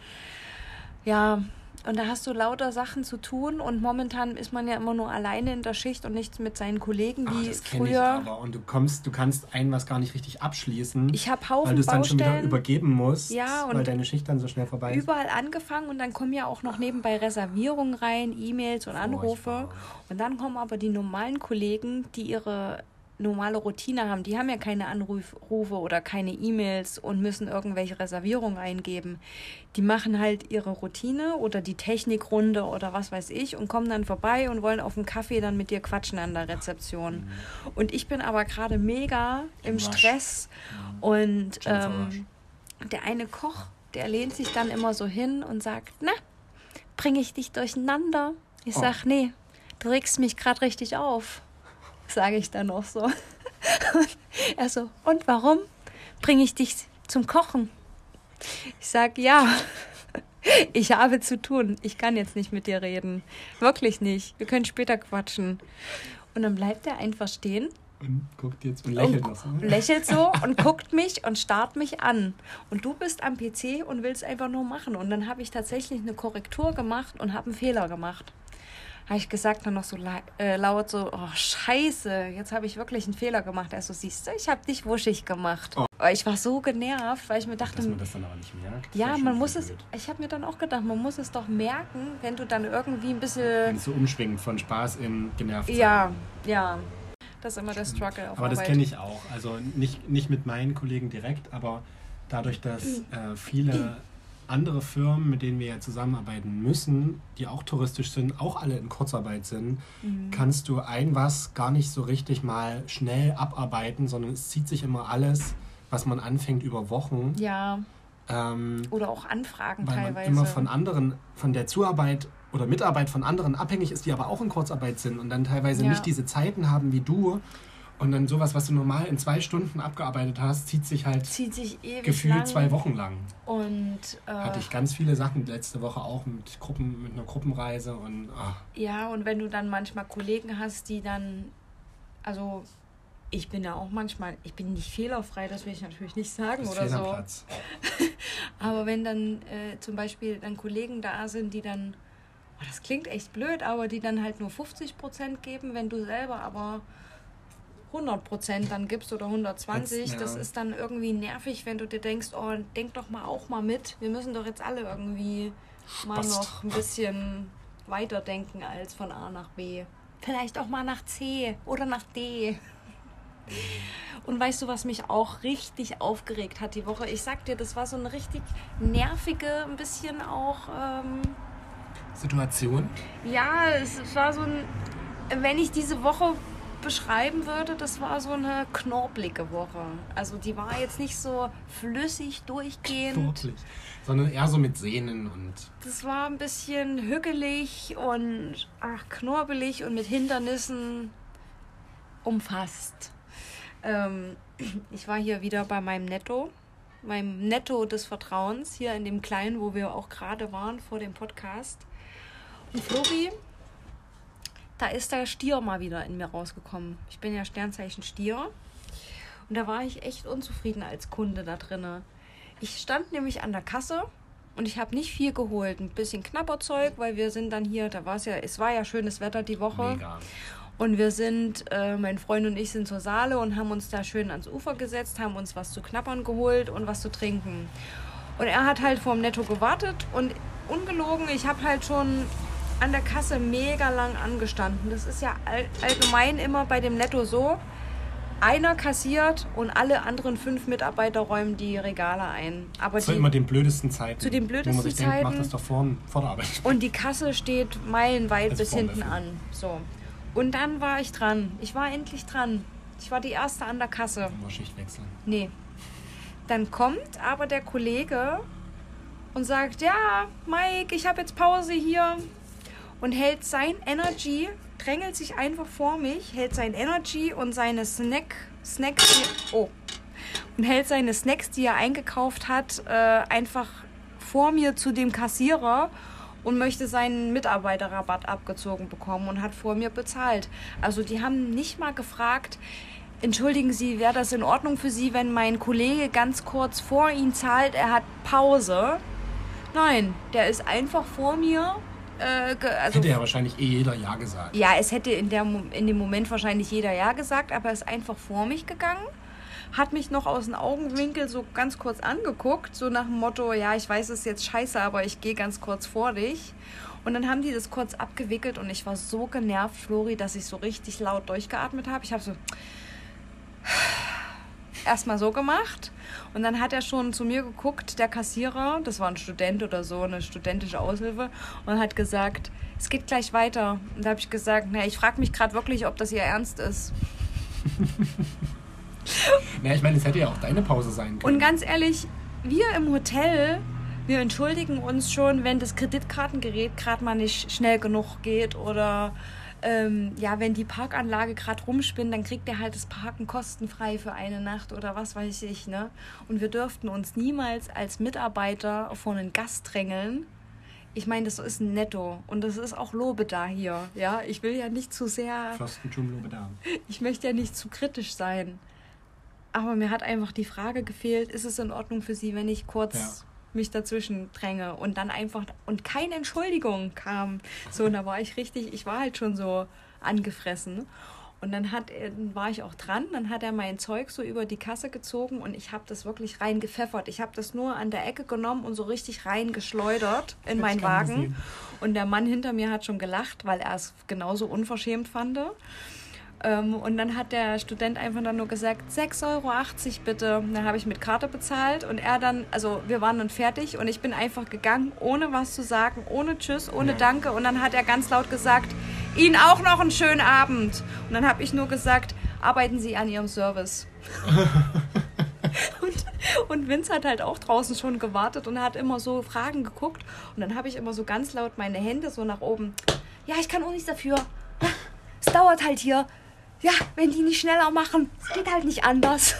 Ja, und da hast du lauter Sachen zu tun und momentan ist man ja immer nur alleine in der Schicht und nichts mit seinen Kollegen wie Ach, das kenne ich aber. Und du kommst, du kannst ein was gar nicht richtig abschließen. Ich habe Haufen Weil du es dann schon wieder übergeben musst, Ja, und weil deine Schicht dann so schnell vorbei ist. überall angefangen und dann kommen ja auch noch nebenbei Reservierungen rein, E-Mails und Anrufe. Furchtbar. Und dann kommen aber die normalen Kollegen, die ihre normale Routine haben. Die haben ja keine Anrufe oder keine E-Mails und müssen irgendwelche Reservierungen eingeben. Die machen halt ihre Routine oder die Technikrunde oder was weiß ich und kommen dann vorbei und wollen auf dem Kaffee dann mit dir quatschen an der Rezeption. Und ich bin aber gerade mega im. Stress und Jennifer ähm, der eine Koch, der lehnt sich dann immer so hin und sagt, na, bringe ich dich durcheinander? Ich Oh. sag, nee, du regst mich gerade richtig auf, sage ich dann auch so. Und er so, und warum bringe ich dich zum Kochen? Ich sag, ja, ich habe zu tun. Ich kann jetzt nicht mit dir reden. Wirklich nicht. Wir können später quatschen. Und dann bleibt er einfach stehen Und guckt jetzt und lächelt und so. lächelt so und guckt mich und starrt mich an. Und du bist am PC und willst einfach nur machen. Und dann habe ich tatsächlich eine Korrektur gemacht und habe einen Fehler gemacht. Habe ich gesagt dann noch so äh, laut so, oh scheiße, jetzt habe ich wirklich einen Fehler gemacht. Er so, siehst du, ich habe dich wuschig gemacht. Oh. Ich war so genervt, weil ich mir dachte, Dass man das dann aber nicht merkt. ja, man muss es, blöd. ich habe mir dann auch gedacht, man muss es doch merken, wenn du dann irgendwie ein Wenn bisschen, es so umschwingt von Spaß in genervt ja, ja. Das ist immer der Struggle auf Aber das Arbeit. kenne ich auch. Also nicht, nicht mit meinen Kollegen direkt, aber dadurch, dass äh, viele andere Firmen, mit denen wir ja zusammenarbeiten müssen, die auch touristisch sind, auch alle in Kurzarbeit sind, Mhm. kannst du ein was gar nicht so richtig mal schnell abarbeiten, sondern es zieht sich immer alles, was man anfängt, über Wochen. Ja, Ähm, oder auch Anfragen weil man teilweise. immer von anderen, von der Zuarbeit oder Mitarbeit von anderen abhängig ist, die aber auch in Kurzarbeit sind und dann teilweise Ja. nicht diese Zeiten haben wie du. Und dann sowas, was du normal in zwei Stunden abgearbeitet hast, zieht sich halt zieht sich gefühlt lang. zwei Wochen lang. Und äh, Hatte ich ganz viele Sachen letzte Woche auch mit Gruppen, mit einer Gruppenreise und ach, ja, und wenn du dann manchmal Kollegen hast, die dann, also ich bin ja auch manchmal, ich bin nicht fehlerfrei, das will ich natürlich nicht sagen oder so. Aber wenn dann äh, zum Beispiel dann Kollegen da sind, die dann, oh, das klingt echt blöd, aber die dann halt nur 50 Prozent geben, wenn du selber aber 100 Prozent dann gibst oder 120, Jetzt, ja. das ist dann irgendwie nervig, wenn du dir denkst, oh, denk doch mal auch mal mit. Wir müssen doch jetzt alle irgendwie mal Spaß. noch ein bisschen weiterdenken als von A nach B. Vielleicht auch mal nach C oder nach D. Und weißt du, was mich auch richtig aufgeregt hat die Woche? Ich sag dir, das war so eine richtig nervige, ein bisschen auch, ähm, Situation. ja, es war so ein, wenn ich diese Woche beschreiben würde, das war so eine knorpelige Woche. Also die war jetzt nicht so flüssig durchgehend. Wirklich. Sondern eher so mit Sehnen und Das war ein bisschen hügelig und ach, knorpelig und mit Hindernissen umfasst. Ähm, ich war hier wieder bei meinem Netto, meinem Netto des Vertrauens, hier in dem Kleinen, wo wir auch gerade waren vor dem Podcast. Und Flori, da ist der Stier mal wieder in mir rausgekommen. Ich bin ja Sternzeichen Stier. Und da war ich echt unzufrieden als Kunde da drinne. Ich stand nämlich an der Kasse und ich habe nicht viel geholt. Ein bisschen Knapperzeug, weil wir sind dann hier, da war es ja, es war ja schönes Wetter die Woche. mega. Und wir sind, äh, mein Freund und ich sind zur Saale und haben uns da schön ans Ufer gesetzt, haben uns was zu knappern geholt und was zu trinken. Und er hat halt vorm Netto gewartet und ungelogen, ich habe halt schon an der Kasse mega lang angestanden. Das ist ja all, allgemein immer bei dem Netto so. Einer kassiert und alle anderen fünf Mitarbeiter räumen die Regale ein. Aber Zu die, immer den blödesten Zeiten. Zu den Wo man blödesten sich denkt, mach Zeiten. das doch vor, vor der Arbeit. und die Kasse steht meilenweit Also bis hinten an. So. Und dann war ich dran. Ich war endlich dran. Ich war die erste an der Kasse. Immer Schicht wechseln. Nee. Dann kommt aber der Kollege und sagt, ja, Mike, ich habe jetzt Pause hier. Und hält sein Energy, drängelt sich einfach vor mich, hält sein Energy und seine Snack, Snacks, die, oh, und hält seine Snacks, die er eingekauft hat, äh, einfach vor mir zu dem Kassierer und möchte seinen Mitarbeiterrabatt abgezogen bekommen und hat vor mir bezahlt. Also die haben nicht mal gefragt, entschuldigen Sie, wäre das in Ordnung für Sie, wenn mein Kollege ganz kurz vor Ihnen zahlt, er hat Pause. Nein, der ist einfach vor mir. Äh, also, hätte ja wahrscheinlich eh jeder Ja gesagt. Ja, es hätte in, der, in dem Moment wahrscheinlich jeder Ja gesagt, aber er ist einfach vor mich gegangen hat mich noch aus dem Augenwinkel so ganz kurz angeguckt, so nach dem Motto, ja, ich weiß, es ist jetzt scheiße, aber ich gehe ganz kurz vor dich. Und dann haben die das kurz abgewickelt und ich war so genervt, Flori, dass ich so richtig laut durchgeatmet habe. Ich habe so erstmal so gemacht und dann hat er schon zu mir geguckt, der Kassierer, das war ein Student oder so, eine studentische Aushilfe, und hat gesagt, es geht gleich weiter. Und da habe ich gesagt, na, ich frage mich gerade wirklich, ob das ihr Ernst ist. na, ich meine, es hätte ja auch deine Pause sein können. Und ganz ehrlich, wir im Hotel, wir entschuldigen uns schon, wenn das Kreditkartengerät gerade mal nicht schnell genug geht oder ähm, ja, wenn die Parkanlage gerade rumspinnt, dann kriegt er halt das Parken kostenfrei für eine Nacht oder was weiß ich, ne? Und wir dürften uns niemals als Mitarbeiter vor einen Gast drängeln. Ich meine, das ist ein Netto und das ist auch Lobe da hier, ja? Ich will ja nicht zu sehr... Lobe da. Ich möchte ja nicht zu kritisch sein. Aber mir hat einfach die Frage gefehlt, ist es in Ordnung für Sie, wenn ich kurz... Ja mich dazwischen dränge und dann einfach und keine Entschuldigung kam. So, und da war ich richtig, ich war halt schon so angefressen. Und dann hat dann war ich auch dran, dann hat er mein Zeug so über die Kasse gezogen und ich habe das wirklich reingepfeffert. Ich habe das nur an der Ecke genommen und so richtig reingeschleudert in meinen Wagen. Und der Mann hinter mir hat schon gelacht, weil er es genauso unverschämt fand. Ähm, und dann hat der Student einfach dann nur gesagt, 6,80 Euro bitte. Dann habe ich mit Karte bezahlt und er dann, also wir waren dann fertig und ich bin einfach gegangen, ohne was zu sagen, ohne Tschüss, ohne ja. Danke. Und dann hat er ganz laut gesagt, Ihnen auch noch einen schönen Abend. Und dann habe ich nur gesagt, arbeiten Sie an Ihrem Service. und, und Vince hat halt auch draußen schon gewartet und hat immer so Fragen geguckt. Und dann habe ich immer so ganz laut meine Hände so nach oben. Ja, ich kann auch nichts dafür. es dauert halt hier ja, wenn die nicht schneller machen, es geht halt nicht anders.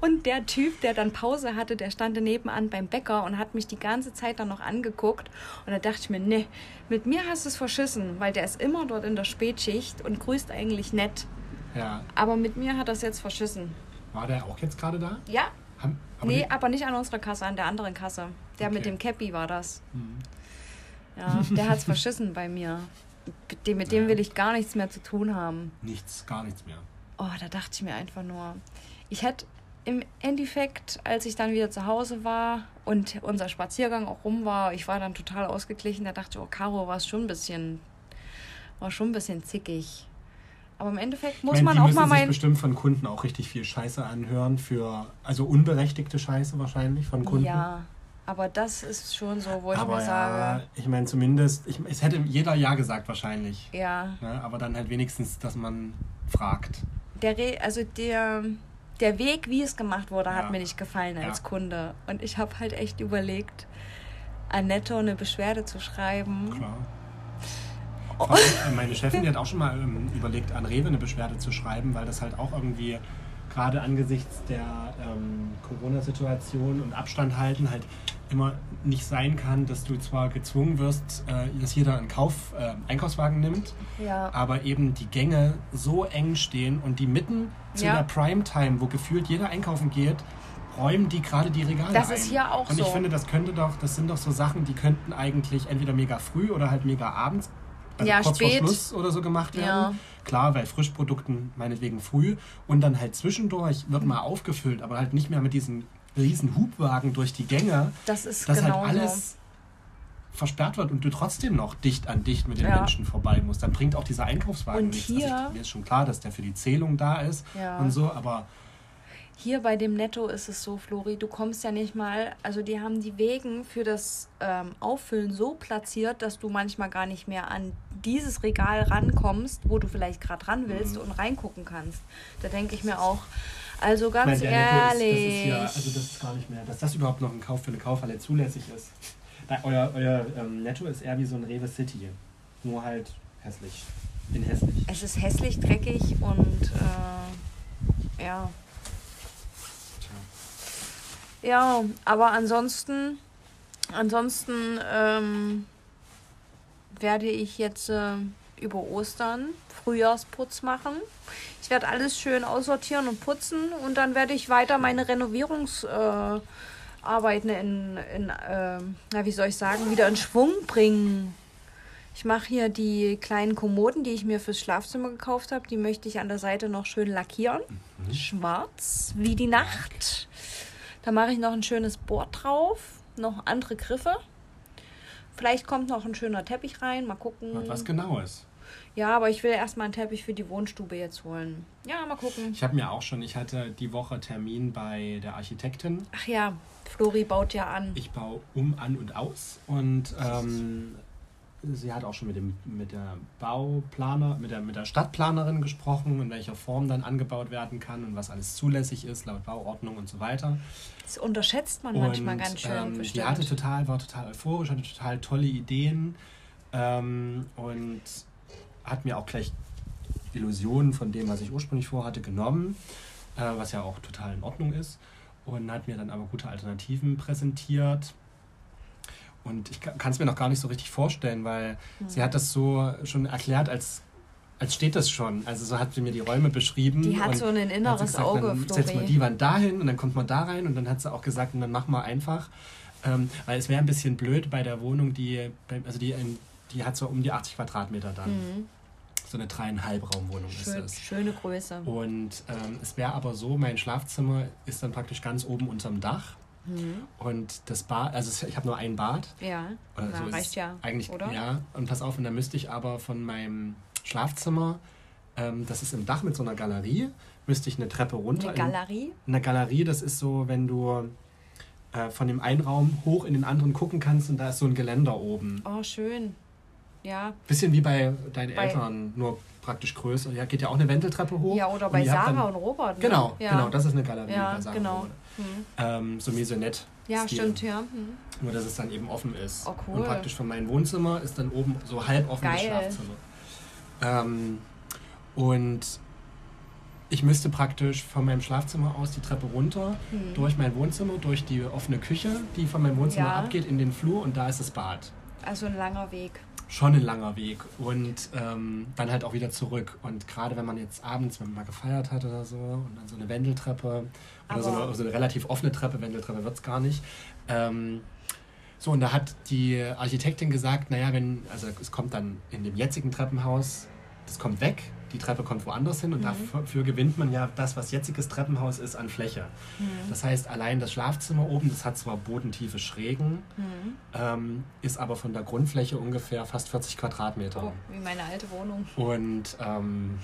Und der Typ, der dann Pause hatte, der stand nebenan beim Bäcker und hat mich die ganze Zeit dann noch angeguckt. Und da dachte ich mir, nee, mit mir hast du es verschissen, weil der ist immer dort in der Spätschicht und grüßt eigentlich nett. Ja. Aber mit mir hat er es jetzt verschissen. War der auch jetzt gerade da? Ja. Haben, aber nee, aber nicht an unserer Kasse, an der anderen Kasse. Der okay. mit dem Cappy war das. Mhm. Ja, der hat es verschissen bei mir dem, mit dem will ich gar nichts mehr zu tun haben. Nichts, gar nichts mehr. Oh, da dachte ich mir einfach nur, ich hätte im Endeffekt, als ich dann wieder zu Hause war und unser Spaziergang auch rum war, ich war dann total ausgeglichen, da dachte ich, oh, Caro war es schon ein bisschen, war schon ein bisschen zickig. Aber im Endeffekt muss ich meine, man auch mal meinen. bestimmt von Kunden auch richtig viel Scheiße anhören für, also unberechtigte Scheiße wahrscheinlich von Kunden. Ja, aber das ist schon so, wo ich aber mir ja, sage. Ich meine, zumindest, ich, es hätte jeder Ja gesagt wahrscheinlich. Ja. Ne? Aber dann halt wenigstens, dass man fragt. Der Re also der, der Weg, wie es gemacht wurde, ja. hat mir nicht gefallen als ja. Kunde. Und ich habe halt echt überlegt, an Netto eine Beschwerde zu schreiben. Klar. Allem, meine Chefin, die hat auch schon mal ähm, überlegt, an Rewe eine Beschwerde zu schreiben, weil das halt auch irgendwie gerade angesichts der ähm, Corona-Situation und Abstand halten halt immer nicht sein kann, dass du zwar gezwungen wirst, äh, dass jeder einen Kauf, äh, Einkaufswagen nimmt, ja. aber eben die Gänge so eng stehen und die mitten zu ja. der Primetime, wo gefühlt jeder einkaufen geht, räumen die gerade die Regale Das ein. ist hier auch und so. Und ich finde, das könnte doch, das sind doch so Sachen, die könnten eigentlich entweder mega früh oder halt mega abends also ja, kurz spät. vor Schluss oder so gemacht werden. Ja. Klar, bei Frischprodukten meinetwegen früh. Und dann halt zwischendurch wird mal aufgefüllt, aber halt nicht mehr mit diesen riesen Hubwagen durch die Gänge. Das ist dass halt alles so. versperrt wird und du trotzdem noch dicht an dicht mit den ja. Menschen vorbei musst. Dann bringt auch dieser Einkaufswagen und nichts. Hier, also ich, mir ist schon klar, dass der für die Zählung da ist ja. und so, aber hier bei dem Netto ist es so, Flori, du kommst ja nicht mal, also die haben die Wegen für das ähm, Auffüllen so platziert, dass du manchmal gar nicht mehr an dieses Regal rankommst, wo du vielleicht gerade ran willst mhm. und reingucken kannst. Da denke ich mir auch, also ganz meine, ehrlich. Ist, das ist ja, also das ist gar nicht mehr, dass das überhaupt noch ein Kauf für eine Kaufhalle zulässig ist. euer euer ähm, Netto ist eher wie so ein Rewe City, nur halt hässlich. In hässlich. Es ist hässlich, dreckig und äh, ja. Ja, aber ansonsten, ansonsten ähm, werde ich jetzt äh, über Ostern Frühjahrsputz machen. Ich werde alles schön aussortieren und putzen und dann werde ich weiter meine Renovierungsarbeiten Arbeiten in, in ähm, na, wie soll ich sagen, wieder in Schwung bringen. Ich mache hier die kleinen Kommoden, die ich mir fürs Schlafzimmer gekauft habe. Die möchte ich an der Seite noch schön lackieren. Schwarz wie die Nacht. Da mache ich noch ein schönes Board drauf, noch andere Griffe. Vielleicht kommt noch ein schöner Teppich rein, mal gucken. Was Genaues. Ja, aber ich will erstmal einen Teppich für die Wohnstube jetzt holen. Ja, mal gucken. Ich habe mir auch schon, ich hatte die Woche Termin bei der Architektin. Ach ja, Flori baut ja an. Ich baue um, an und aus und ähm, sie hat auch schon mit, dem, mit der Bauplaner, mit der, mit der Stadtplanerin gesprochen, in welcher Form dann angebaut werden kann und was alles zulässig ist, laut Bauordnung und so weiter. Das unterschätzt man manchmal ganz schön. Ähm, die bestimmt. hatte total, war total euphorisch, hatte total tolle Ideen ähm, und hat mir auch gleich Illusionen von dem, was ich ursprünglich vorhatte, genommen, äh, was ja auch total in Ordnung ist. Und hat mir dann aber gute Alternativen präsentiert. Und ich kann es mir noch gar nicht so richtig vorstellen, weil Hm. sie hat das so schon erklärt, als, als steht das schon. Also so hat sie mir die Räume beschrieben. Die hat und so ein inneres gesagt, Auge, Dann setzt man die Wand dahin und dann kommt man da rein und dann hat sie auch gesagt, und dann machen wir einfach. Ähm, weil es wäre ein bisschen blöd bei der Wohnung, die, also die, in- die hat so um die 80 Quadratmeter dann. Mhm. So eine dreieinhalb Raumwohnung Schön, ist es. schöne Größe. Und ähm, es wäre aber so, mein Schlafzimmer ist dann praktisch ganz oben unterm Dach. Mhm. Und das Bad, also ich habe nur ein Bad. Ja, Oder na, so reicht ja. Eigentlich, oder? ja. Und pass auf, und dann müsste ich aber von meinem Schlafzimmer, ähm, das ist im Dach mit so einer Galerie, müsste ich eine Treppe runter. Eine Galerie? In, eine Galerie, das ist so, wenn du äh, von dem einen Raum hoch in den anderen gucken kannst und da ist so ein Geländer oben. Oh, schön. Ja. Bisschen wie bei deinen Bei- Eltern, nur praktisch größer. Ja, geht ja auch eine Wendeltreppe hoch. Ja, oder bei Sarah dann- und Robert. Ne? Genau, ja. genau, das ist eine Galerie Ja, bei Sarah genau. Mhm. Ähm, so Maisonette. Ja, stimmt, ja. Mhm. Nur, dass es dann eben offen ist. Oh, cool. Und praktisch von meinem Wohnzimmer ist dann oben so halb offenes Geil. Schlafzimmer. Ähm, und ich müsste praktisch von meinem Schlafzimmer aus die Treppe runter, Hm. durch mein Wohnzimmer, durch die offene Küche, die von meinem Wohnzimmer Ja. abgeht, in den Flur und da ist das Bad. Also ein langer Weg. Schon ein langer Weg und ähm, dann halt auch wieder zurück. Und gerade wenn man jetzt abends, wenn man mal gefeiert hat oder so, und dann so eine Wendeltreppe oder so eine, so eine relativ offene Treppe, Wendeltreppe wird es gar nicht. Ähm, so, und da hat die Architektin gesagt, naja, wenn, also es kommt dann in dem jetzigen Treppenhaus, das kommt weg, die Treppe kommt woanders hin und Mhm. dafür gewinnt man ja das, was jetziges Treppenhaus ist, an Fläche. Mhm. Das heißt, allein das Schlafzimmer oben, das hat zwar bodentiefe Schrägen, Mhm. ähm, ist aber von der Grundfläche ungefähr fast 40 Quadratmeter. Oh, wie meine alte Wohnung. Und ähm,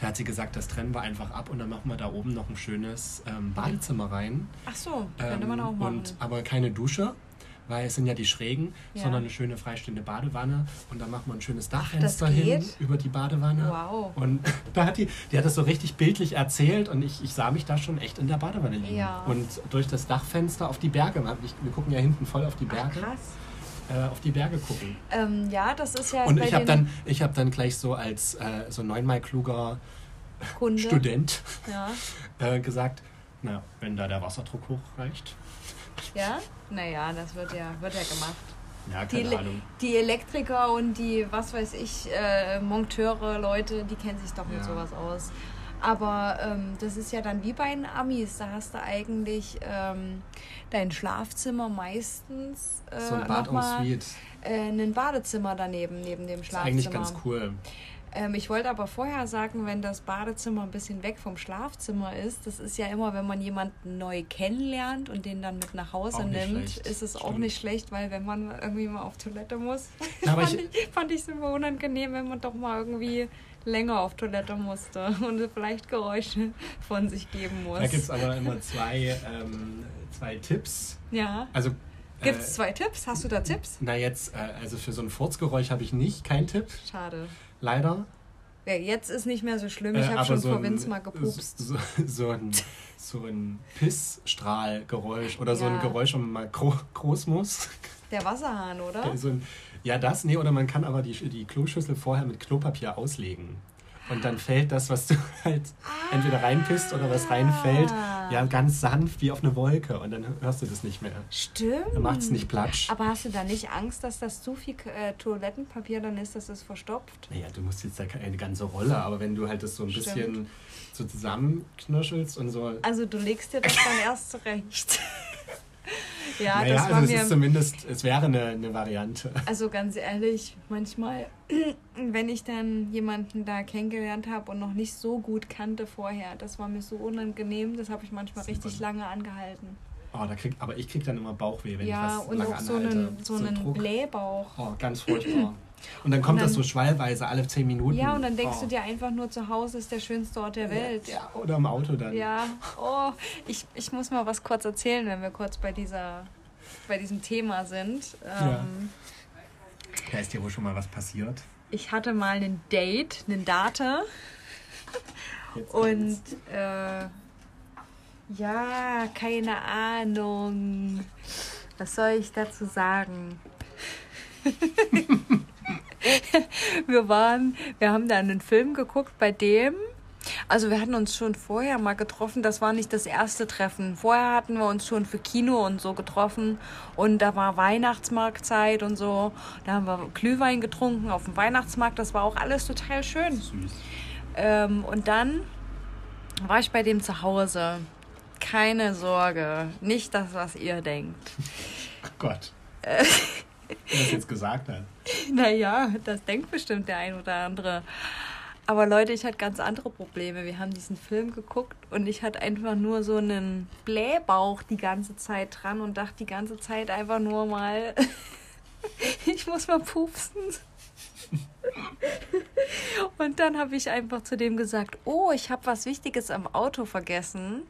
da hat sie gesagt, das trennen wir einfach ab und dann machen wir da oben noch ein schönes ähm, Badezimmer rein. Ach so, könnte man Ähm, auch machen. Und, aber keine Dusche, weil es sind ja die Schrägen, Ja. sondern eine schöne freistehende Badewanne. Und dann machen wir ein schönes Dachfenster hin über die Badewanne. Wow. Und da hat die, die hat das so richtig bildlich erzählt und ich, ich sah mich da schon echt in der Badewanne liegen. Ja. Und durch das Dachfenster auf die Berge. Wir gucken ja hinten voll auf die Ach, Berge. krass. Äh, auf die Berge gucken. Ähm, ja, das ist ja Und ich habe dann, ich hab dann gleich so als äh, so neunmal kluger Kunde. Student Ja. äh, gesagt, na, wenn da der Wasserdruck hochreicht. Ja? Naja, das wird ja, wird ja gemacht. Ja, Die, keine Le- Ahnung. die Elektriker und die, was weiß ich, äh, Monteure, Leute, die kennen sich doch mit Ja. sowas aus. Aber ähm, das ist ja dann wie bei den Amis. Da hast du eigentlich ähm, dein Schlafzimmer meistens äh, So ein Bad Suite. äh, ein Badezimmer daneben, neben dem Ist Schlafzimmer. eigentlich ganz cool. Ähm, ich wollte aber vorher sagen, wenn das Badezimmer ein bisschen weg vom Schlafzimmer ist, das ist ja immer, wenn man jemanden neu kennenlernt und den dann mit nach Hause Auch nimmt, schlecht. ist es auch Stimmt. nicht schlecht, weil wenn man irgendwie mal auf Toilette muss, Ja, fand, ich- ich, fand ich es immer unangenehm, wenn man doch mal irgendwie länger auf Toilette musste und vielleicht Geräusche von sich geben muss. Da gibt es aber immer zwei, ähm, zwei Tipps. ja. Also, Gibt es äh, zwei Tipps? Hast du da Tipps? na jetzt, äh, also für so ein Furzgeräusch habe ich nicht, keinen Tipp, Schade. Leider. Ja, jetzt ist nicht mehr so schlimm. Ich Äh, habe schon so vor Vince mal gepupst. So, so ein, so ein Pissstrahlgeräusch oder so ein Ja. Geräusch, wenn man mal gro groß muss. Der Wasserhahn, oder? So ein, ja, das, nee, oder man kann aber die, die Kloschüssel vorher mit Klopapier auslegen. Und dann fällt das, was du halt entweder reinpisst oder was reinfällt, Ah. ja, ganz sanft wie auf eine Wolke. Und dann hörst du das nicht mehr. Stimmt. Dann macht es nicht platsch. Aber hast du da nicht Angst, dass das zu viel äh, Toilettenpapier dann ist, dass es verstopft? Naja, du musst jetzt da keine ganze Rolle, aber wenn du halt das so ein Stimmt. bisschen so zusammenknirschelst und so. Also du legst dir das dann erst zurecht. Ja, naja, das war also es mir. ist zumindest, es wäre eine, eine Variante. Also ganz ehrlich, manchmal, wenn ich dann jemanden da kennengelernt habe und noch nicht so gut kannte vorher, das war mir so unangenehm, das habe ich manchmal Super. richtig lange angehalten. Oh, da krieg, aber ich krieg dann immer Bauchweh, wenn ja, ich was und lange auch so anhalte. einen, so einen Druck. Blähbauch. Oh, ganz furchtbar. Und dann kommt Und das dann- so schwallweise alle zehn Minuten. Ja, und dann denkst oh. du dir einfach nur, zu Hause ist der schönste Ort der Welt. Ja, oder im Auto dann. Ja, oh, ich, ich muss mal was kurz erzählen, wenn wir kurz bei dieser bei diesem Thema sind. Ja. Ähm, Da ist dir wohl schon mal was passiert. Ich hatte mal einen Date, einen Date und äh, ja, keine Ahnung. Was soll ich dazu sagen? wir waren, wir haben da einen Film geguckt bei dem. Also wir hatten uns schon vorher mal getroffen, das war nicht das erste Treffen. Vorher hatten wir uns schon für Kino und so getroffen und da war Weihnachtsmarktzeit und so. Da haben wir Glühwein getrunken auf dem Weihnachtsmarkt, das war auch alles total schön. Süß. Ähm, und dann war ich bei dem zu Hause. Keine Sorge, nicht das, was ihr denkt. Ach Gott. Äh. Wer das jetzt gesagt hat. Naja, das denkt bestimmt der ein oder andere. Aber Leute, ich hatte ganz andere Probleme. Wir haben diesen Film geguckt und ich hatte einfach nur so einen Blähbauch die ganze Zeit dran und dachte die ganze Zeit einfach nur mal, ich muss mal pupsen. Und dann habe ich einfach zu dem gesagt, oh, ich habe was Wichtiges am Auto vergessen.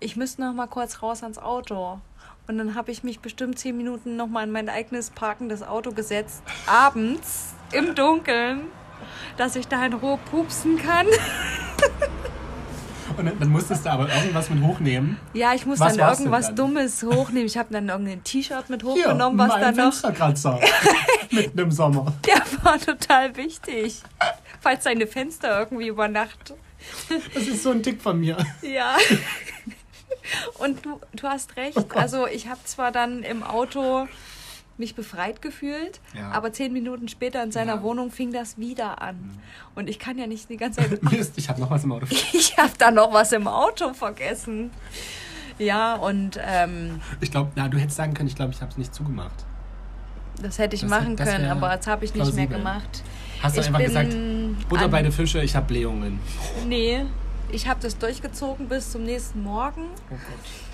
Ich müsste noch mal kurz raus ans Auto. Und dann habe ich mich bestimmt zehn Minuten noch mal in mein eigenes parkendes Auto gesetzt, abends im Dunkeln, dass ich da in Ruhe pupsen kann. Und dann, musstest du aber irgendwas mit hochnehmen. Ja, ich muss Was dann irgendwas dann? Dummes hochnehmen. Ich habe dann irgendein T-Shirt mit Hier, hochgenommen, was mein dann noch. Fensterkratzer. Mitten im Sommer. Der war total wichtig. Falls deine Fenster irgendwie über Nacht. Das ist so ein Tick von mir. Ja. Und du, du hast recht. Oh. Also ich habe zwar dann im Auto mich befreit gefühlt, Ja. aber zehn Minuten später in seiner Ja. Wohnung fing das wieder an. Und ich kann ja nicht die ganze Zeit. Mist, ich habe noch was im Auto. Ich habe da noch was im Auto vergessen. Ja, und ähm, Ich glaube, na, du hättest sagen können, ich glaube, ich habe es nicht zugemacht. das hätte ich Das- machen das können, wär aber das habe ich Ich habe das durchgezogen bis zum nächsten Morgen. Oh Gott,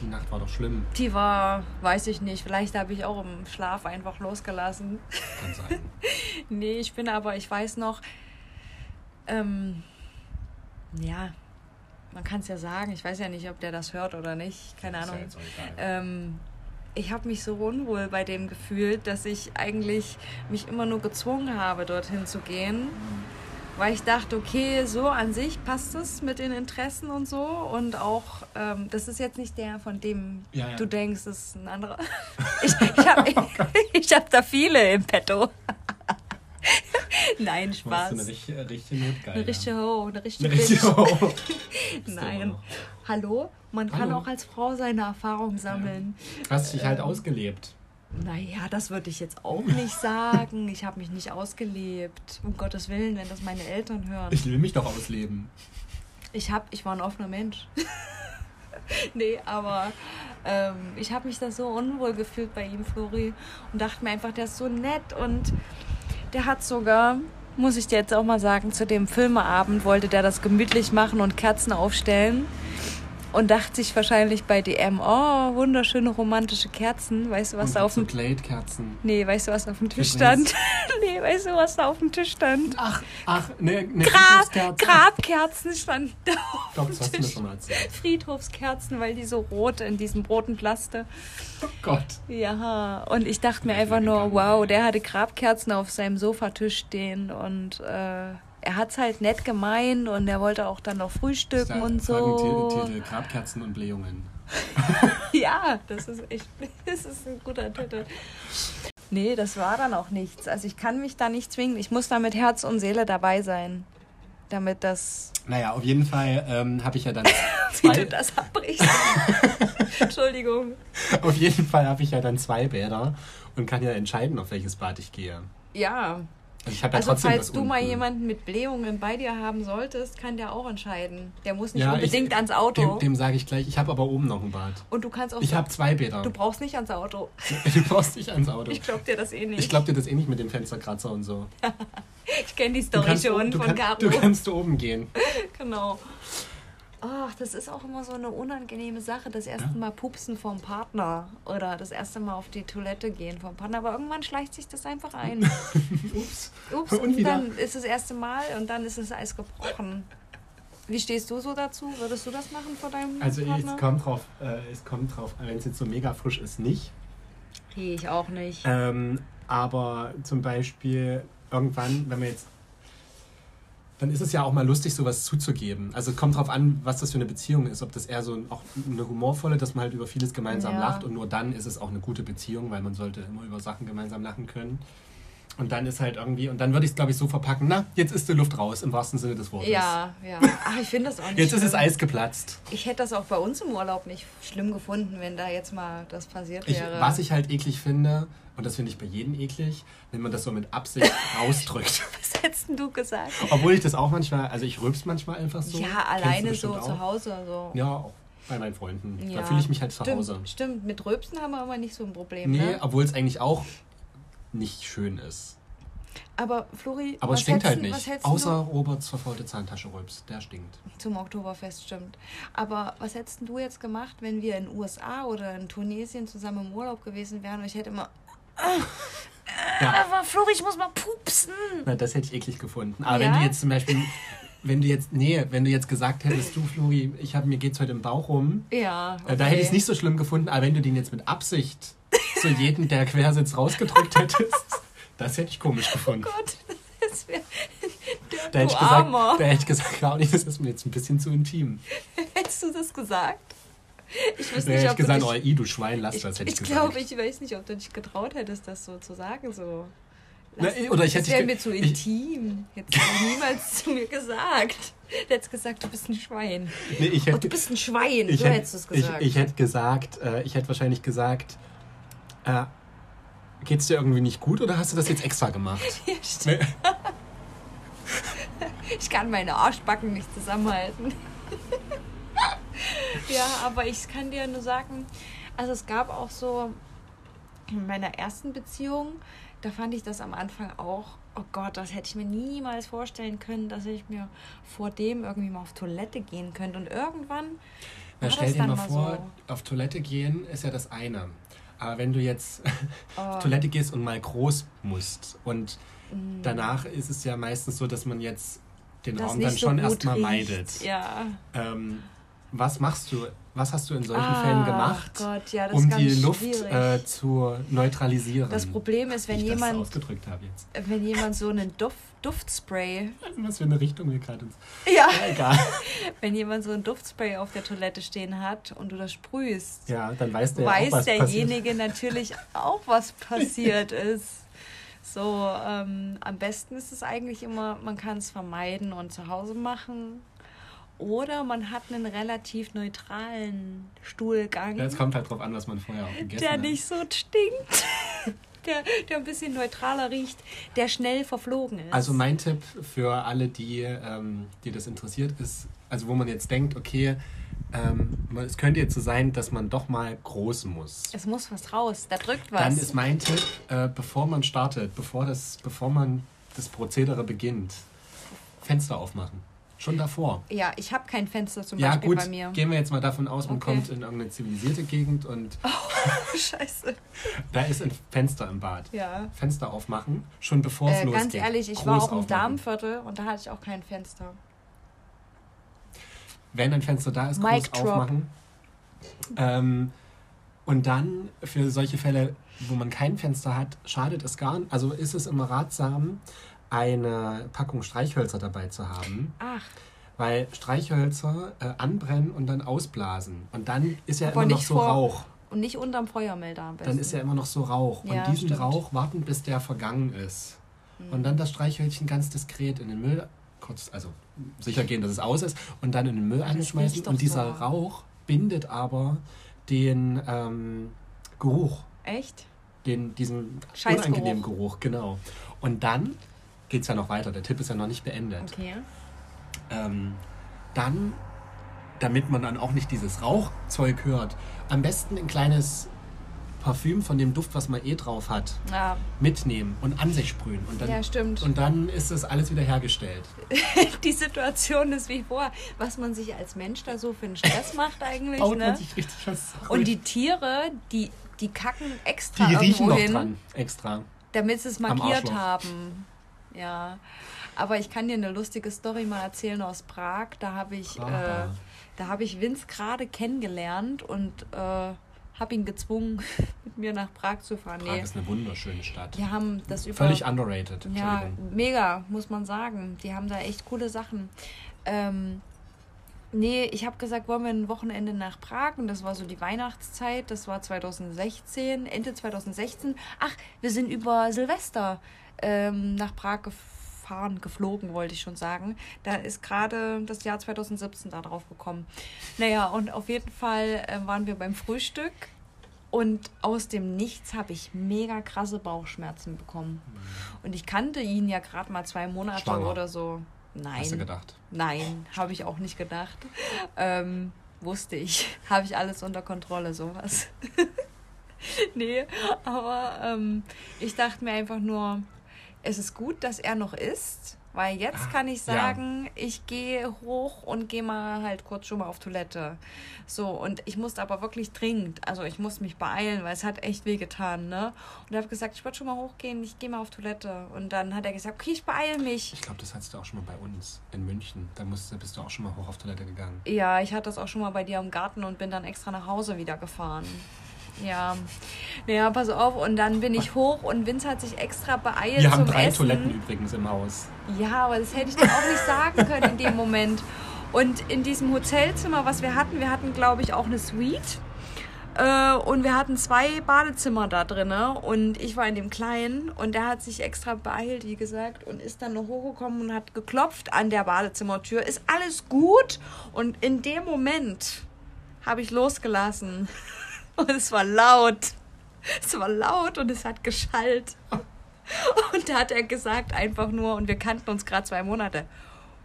die Nacht war doch schlimm. Die war, weiß ich nicht, vielleicht habe ich auch im Schlaf einfach losgelassen. Kann sein. Nee, ich bin aber, ich weiß noch, ähm, ja, man kann es ja sagen, ich weiß ja nicht, ob der das hört oder nicht, keine Ist ja Ahnung. jetzt auch egal. Ähm, ich habe mich so unwohl bei dem gefühlt, dass ich eigentlich mich immer nur gezwungen habe, dorthin zu gehen. Weil ich dachte, okay, so an sich passt es mit den Interessen und so. Und auch, ähm, das ist jetzt nicht der, von dem Ja, ja. du denkst, das ist ein anderer. Ich, ich habe ich hab da viele im Petto. Nein, Spaß. eine richtige, richtige Notgeil. Eine richtige Ho, eine richtige Eine richtige. Oh. Nein. Hallo? Man kann Hallo. auch als Frau seine Erfahrung sammeln. Hast dich halt Ähm, ausgelebt. Naja, das würde ich jetzt auch nicht sagen. Ich habe mich nicht ausgelebt. Um Gottes Willen, wenn das meine Eltern hören. Ich will mich doch ausleben. Ich hab, ich war ein offener Mensch. nee, aber ähm, ich habe mich da so unwohl gefühlt bei ihm, Flori. Und dachte mir einfach, der ist so nett. Und der hat sogar, muss ich dir jetzt auch mal sagen, zu dem Filmeabend wollte der das gemütlich machen und Kerzen aufstellen. Und dachte sich wahrscheinlich bei DM, oh, wunderschöne romantische Kerzen. Weißt du, was Und da auf dem Glade-Kerzen. Nee, weißt du, was auf dem Tisch Übrigens- stand? nee, weißt du, was da auf dem Tisch stand? Ach, ach, ne, ne Grab. Grabkerzen standen da auf Doch, dem das hast du mir Tisch. schon mal erzählt. Friedhofskerzen, weil die so rot in diesem roten Plaste. Oh Gott. Ja, und ich dachte mir einfach nur, wow, der hatte Grabkerzen auf seinem Sofatisch stehen und äh, er hat's halt nett gemeint und er wollte auch dann noch frühstücken und so. Folgentitel, Grabkerzen und Blähungen. Ja, das ist echt, das ist ein guter Titel. Nee, das war dann auch nichts. Also ich kann mich da nicht zwingen. Ich muss da mit Herz und Seele dabei sein. Damit das, Naja, auf jeden Fall ähm, habe ich ja dann wie du das abbrichst. Entschuldigung. auf jeden Fall habe ich ja dann zwei Bäder und kann ja entscheiden, auf welches Bad ich gehe. Ja, ich habe ja Also trotzdem falls du mal unten. jemanden mit Blähungen bei dir haben solltest, kann der auch entscheiden. Der muss nicht Ja, unbedingt ich, ans Auto. Dem, dem sage ich gleich, ich habe aber oben noch ein Bad. und du kannst auch Ich so- habe zwei Bäder. Du brauchst nicht ans Auto. Du brauchst nicht ans Auto. Ich glaub dir das eh nicht. Ich glaube dir das eh nicht mit dem Fensterkratzer und so. Ich kenne die Story kannst, schon du, von Caro. du kannst oben gehen. Genau. Ach, das ist auch immer so eine unangenehme Sache, das erste Mal pupsen vom Partner oder das erste Mal auf die Toilette gehen vom Partner. Aber irgendwann schleicht sich das einfach ein. Ups. Ups, Und und, dann ist das erste Mal und dann ist das Eis gebrochen. Wie stehst du so dazu? Würdest du das machen vor deinem Also Partner? es kommt drauf, äh, es kommt drauf, wenn es jetzt so mega frisch ist, nicht. Ich auch nicht. Ähm, aber zum Beispiel irgendwann, wenn wir jetzt, dann ist es ja auch mal lustig, sowas zuzugeben. Also es kommt drauf an, was das für eine Beziehung ist. Ob das eher so ein, auch eine humorvolle, dass man halt über vieles gemeinsam Ja. lacht und nur dann ist es auch eine gute Beziehung, weil man sollte immer über Sachen gemeinsam lachen können. Und dann ist halt irgendwie, und dann würde ich es glaube ich so verpacken, na, jetzt ist die Luft raus, im wahrsten Sinne des Wortes. Ja, ja. Ach, ich finde das auch nicht Jetzt ist das schlimm. Eis geplatzt. Ich hätte das auch bei uns im Urlaub nicht schlimm gefunden, wenn da jetzt mal das passiert Ich, wäre. was ich halt eklig finde, und das finde ich bei jedem eklig, wenn man das so mit Absicht rausdrückt. was hättest du gesagt? Obwohl ich das auch manchmal, also ich rülps manchmal einfach so. ja, du alleine so auch. zu Hause. So. Ja, auch bei meinen Freunden. Ja. Da fühle ich mich halt zu stimmt, Hause. Stimmt, mit Rülpsen haben wir aber nicht so ein Problem. Nee, Ne? obwohl es eigentlich auch nicht schön ist. Aber Flori, Aber es was stinkt halt du- nicht. Außer Roberts verfaulte Zahntasche rülps. Der stinkt. du zum Oktoberfest, stimmt. Aber was hättest du jetzt gemacht, wenn wir in den USA oder in Tunesien zusammen im Urlaub gewesen wären und ich hätte immer. Ja, Aber Flori, ich muss mal pupsen. na, das hätte ich eklig gefunden. Aber Ja? wenn du jetzt zum Beispiel, wenn du jetzt, nee, wenn du jetzt gesagt hättest, du Flori, ich hab, mir geht's heute im Bauch rum, Ja. äh, da hätte ich es nicht so schlimm gefunden. Aber wenn du den jetzt mit Absicht zu jedem, der quersitzt, rausgedrückt hättest, das hätte ich komisch gefunden. Oh Gott, das wäre. Da hätte, ich gesagt, da hätte ich gesagt, Claudia, das ist mir jetzt ein bisschen zu intim. Hättest du das gesagt? Ich weiß nicht, ich ob gesagt, du oh, dich, i, du Schwein, lass ich, das, hätte ich, ich gesagt. glaube, ich weiß nicht, ob du dich getraut hättest, das so zu sagen. So. Na, oder ich das hätte wäre mir zu ich- intim. Hättest du niemals zu mir gesagt. Du hättest gesagt, du bist ein Schwein. Nee, ich Oh, hätte, du bist ein Schwein. ich so hätte, hättest du es ich, gesagt. ich hätte gesagt, äh, ich hätte wahrscheinlich gesagt, äh, geht's dir irgendwie nicht gut oder hast du das jetzt extra gemacht? Ja, stimmt. Ich kann meine Arschbacken nicht zusammenhalten. Ja, aber ich kann dir nur sagen, also es gab auch so in meiner ersten Beziehung, da fand ich das am Anfang auch, oh Gott, das hätte ich mir niemals vorstellen können, dass ich mir vor dem irgendwie mal auf Toilette gehen könnte. Und irgendwann Na, stell dir mal vor, so. auf Toilette gehen ist ja das eine. Aber wenn du jetzt Oh, auf Toilette gehst und mal groß musst und mm, danach ist es ja meistens so, dass man jetzt den das Raum dann so schon erstmal meidet. Ja. Ähm, was machst du, was hast du in solchen Ah, Fällen gemacht, Gott, ja, das um die Luft äh, zu neutralisieren? Das Problem ist, wenn ich das jemand, ausgedrückt habe jetzt. wenn jemand so einen Duft, Duftspray, Was für eine Richtung wir gerade ins. ja, Ja, egal. wenn jemand so ein Duftspray auf der Toilette stehen hat und du das sprühst, Ja, dann weiß der ja auch, weiß was passiert. derjenige natürlich auch, was passiert ist. So, ähm, am besten ist es eigentlich immer, man kann es vermeiden und zu Hause machen. Oder man hat einen relativ neutralen Stuhlgang, Ja, es kommt halt drauf an, was man vorher auch gegessen der hat. nicht so stinkt. Der, der ein bisschen neutraler riecht, der schnell verflogen ist. Also mein Tipp für alle, die, ähm, die das interessiert, ist, also wo man jetzt denkt, okay, ähm, es könnte jetzt so sein, dass man doch mal groß muss. es muss was raus, da drückt was. Dann ist mein Tipp, äh, bevor man startet, bevor, das, bevor man das Prozedere beginnt, Fenster aufmachen. Schon davor. ja, ich habe kein Fenster zum ja Beispiel gut, bei mir. gehen wir jetzt mal davon aus, man Okay. kommt in irgendeine zivilisierte Gegend und Scheiße. da ist ein Fenster im Bad. Ja. Fenster aufmachen, schon bevor es Äh, losgeht. ganz ehrlich, ich Groß war auch im aufmachen. Darmviertel und da hatte ich auch kein Fenster. Wenn ein Fenster da ist, Mic groß aufmachen. Ähm, und dann für solche Fälle, wo man kein Fenster hat, schadet es gar nicht. Also ist es immer ratsam, eine Packung Streichhölzer dabei zu haben, Ach, weil Streichhölzer äh, anbrennen und dann ausblasen. Und dann ist ja Aber immer noch so vor- Rauch. und nicht unterm Feuermelder am besten. Dann ist ja immer noch so Rauch. Ja, und diesen stimmt. Rauch warten, bis der vergangen ist. Und dann das Streichhölzchen ganz diskret in den Müll, kurz, also sicher gehen, dass es aus ist, und dann in den Müll doch Und dieser so. Rauch bindet aber den ähm, Geruch, Echt? den, diesen unangenehmen Geruch, genau. Und dann geht es ja noch weiter. Der Tipp ist ja noch nicht beendet. Okay. Ähm, dann, damit man dann auch nicht dieses Rauchzeug hört, am besten ein kleines Parfüm von dem Duft, was man eh drauf hat, Ja, mitnehmen und an sich sprühen. Und dann, Ja, stimmt. Und dann ist das alles wieder hergestellt. die Situation ist wie vor. Was man sich als Mensch da so für einen Stress macht eigentlich. Baut ne? man sich richtig was. Und die Tiere, die, die kacken extra die riechen noch hin, dran, extra. damit sie es markiert haben. Ja. Aber ich kann dir eine lustige Story mal erzählen aus Prag. Da habe ich, äh, da habe ich Vince gerade kennengelernt und äh, habe ihn gezwungen, mit mir nach Prag zu fahren. Prag ist eine wunderschöne Stadt. Die haben das über Völlig underrated. ja, mega, muss man sagen. Die haben da echt coole Sachen. Ähm, nee, ich habe gesagt, wollen wir ein Wochenende nach Prag und das war so die Weihnachtszeit, das war 2016, Ende 2016. Ach, wir sind über Silvester ähm, nach Prag gefahren, geflogen, wollte ich schon sagen. Da ist gerade das Jahr 2017 da drauf gekommen. Naja, und auf jeden Fall äh, waren wir beim Frühstück und aus dem Nichts habe ich mega krasse Bauchschmerzen bekommen. Und ich kannte ihn ja gerade mal zwei Monate Schwanger. oder so. Nein. Hast du gedacht? Nein, habe ich auch nicht gedacht. Ähm, wusste ich. Habe ich alles unter Kontrolle, sowas. nee, aber ähm, ich dachte mir einfach nur, es ist gut, dass er noch ist, weil jetzt Ah, kann ich ja. sagen, ich gehe hoch und gehe mal halt kurz schon mal auf Toilette. So, und ich musste aber wirklich dringend, also ich musste mich beeilen, weil es hat echt weh getan, ne? Und er hat gesagt, ich würde schon mal hochgehen, ich gehe mal auf Toilette. Und dann hat er gesagt, okay, ich beeile mich. Ich glaube, das hattest du auch schon mal bei uns in München. Da musst, da bist du auch schon mal hoch auf Toilette gegangen. Ja, ich hatte das auch schon mal bei dir im Garten und bin dann extra nach Hause wieder gefahren. Ja, naja, pass auf. Und dann bin ich hoch und Vince hat sich extra beeilt Wir haben drei Essen. Toiletten übrigens im Haus. Ja, aber das hätte ich dir auch nicht sagen können in dem Moment. Und in diesem Hotelzimmer, was wir hatten, wir hatten, glaube ich, auch eine Suite. Äh, und wir hatten zwei Badezimmer da drin. Und ich war in dem kleinen. Und der hat sich extra beeilt, wie gesagt, und ist dann noch hochgekommen und hat geklopft an der Badezimmertür. Ist alles gut? Und in dem Moment habe ich losgelassen. Und es war laut. Es war laut und es hat geschallt. Und da hat er gesagt einfach nur, und wir kannten uns gerade zwei Monate,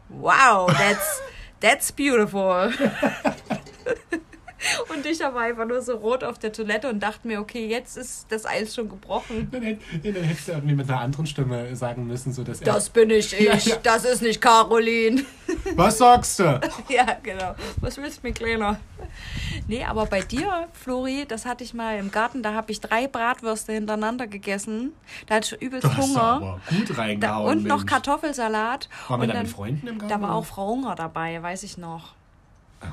wow, that's, that's beautiful. Und ich war einfach nur so rot auf der Toilette und dachte mir, okay, jetzt ist das Eis schon gebrochen. Dann, hätt- dann hättest du irgendwie mit einer anderen Stimme sagen müssen, so dass. Das bin ich ich, Ja, ja. das ist nicht Caroline. Was sagst du? Ja, genau. Was willst du mir, Kleiner? Nee, aber bei dir, Flori, das hatte ich mal im Garten, da habe ich drei Bratwürste hintereinander gegessen. Da hatte ich übelst Hunger. gut Da, reingehauen. und noch Mensch. Kartoffelsalat. Waren wir und da dann, mit Freunden im Garten? Da war auch Frau Hunger dabei, weiß ich noch. Aha.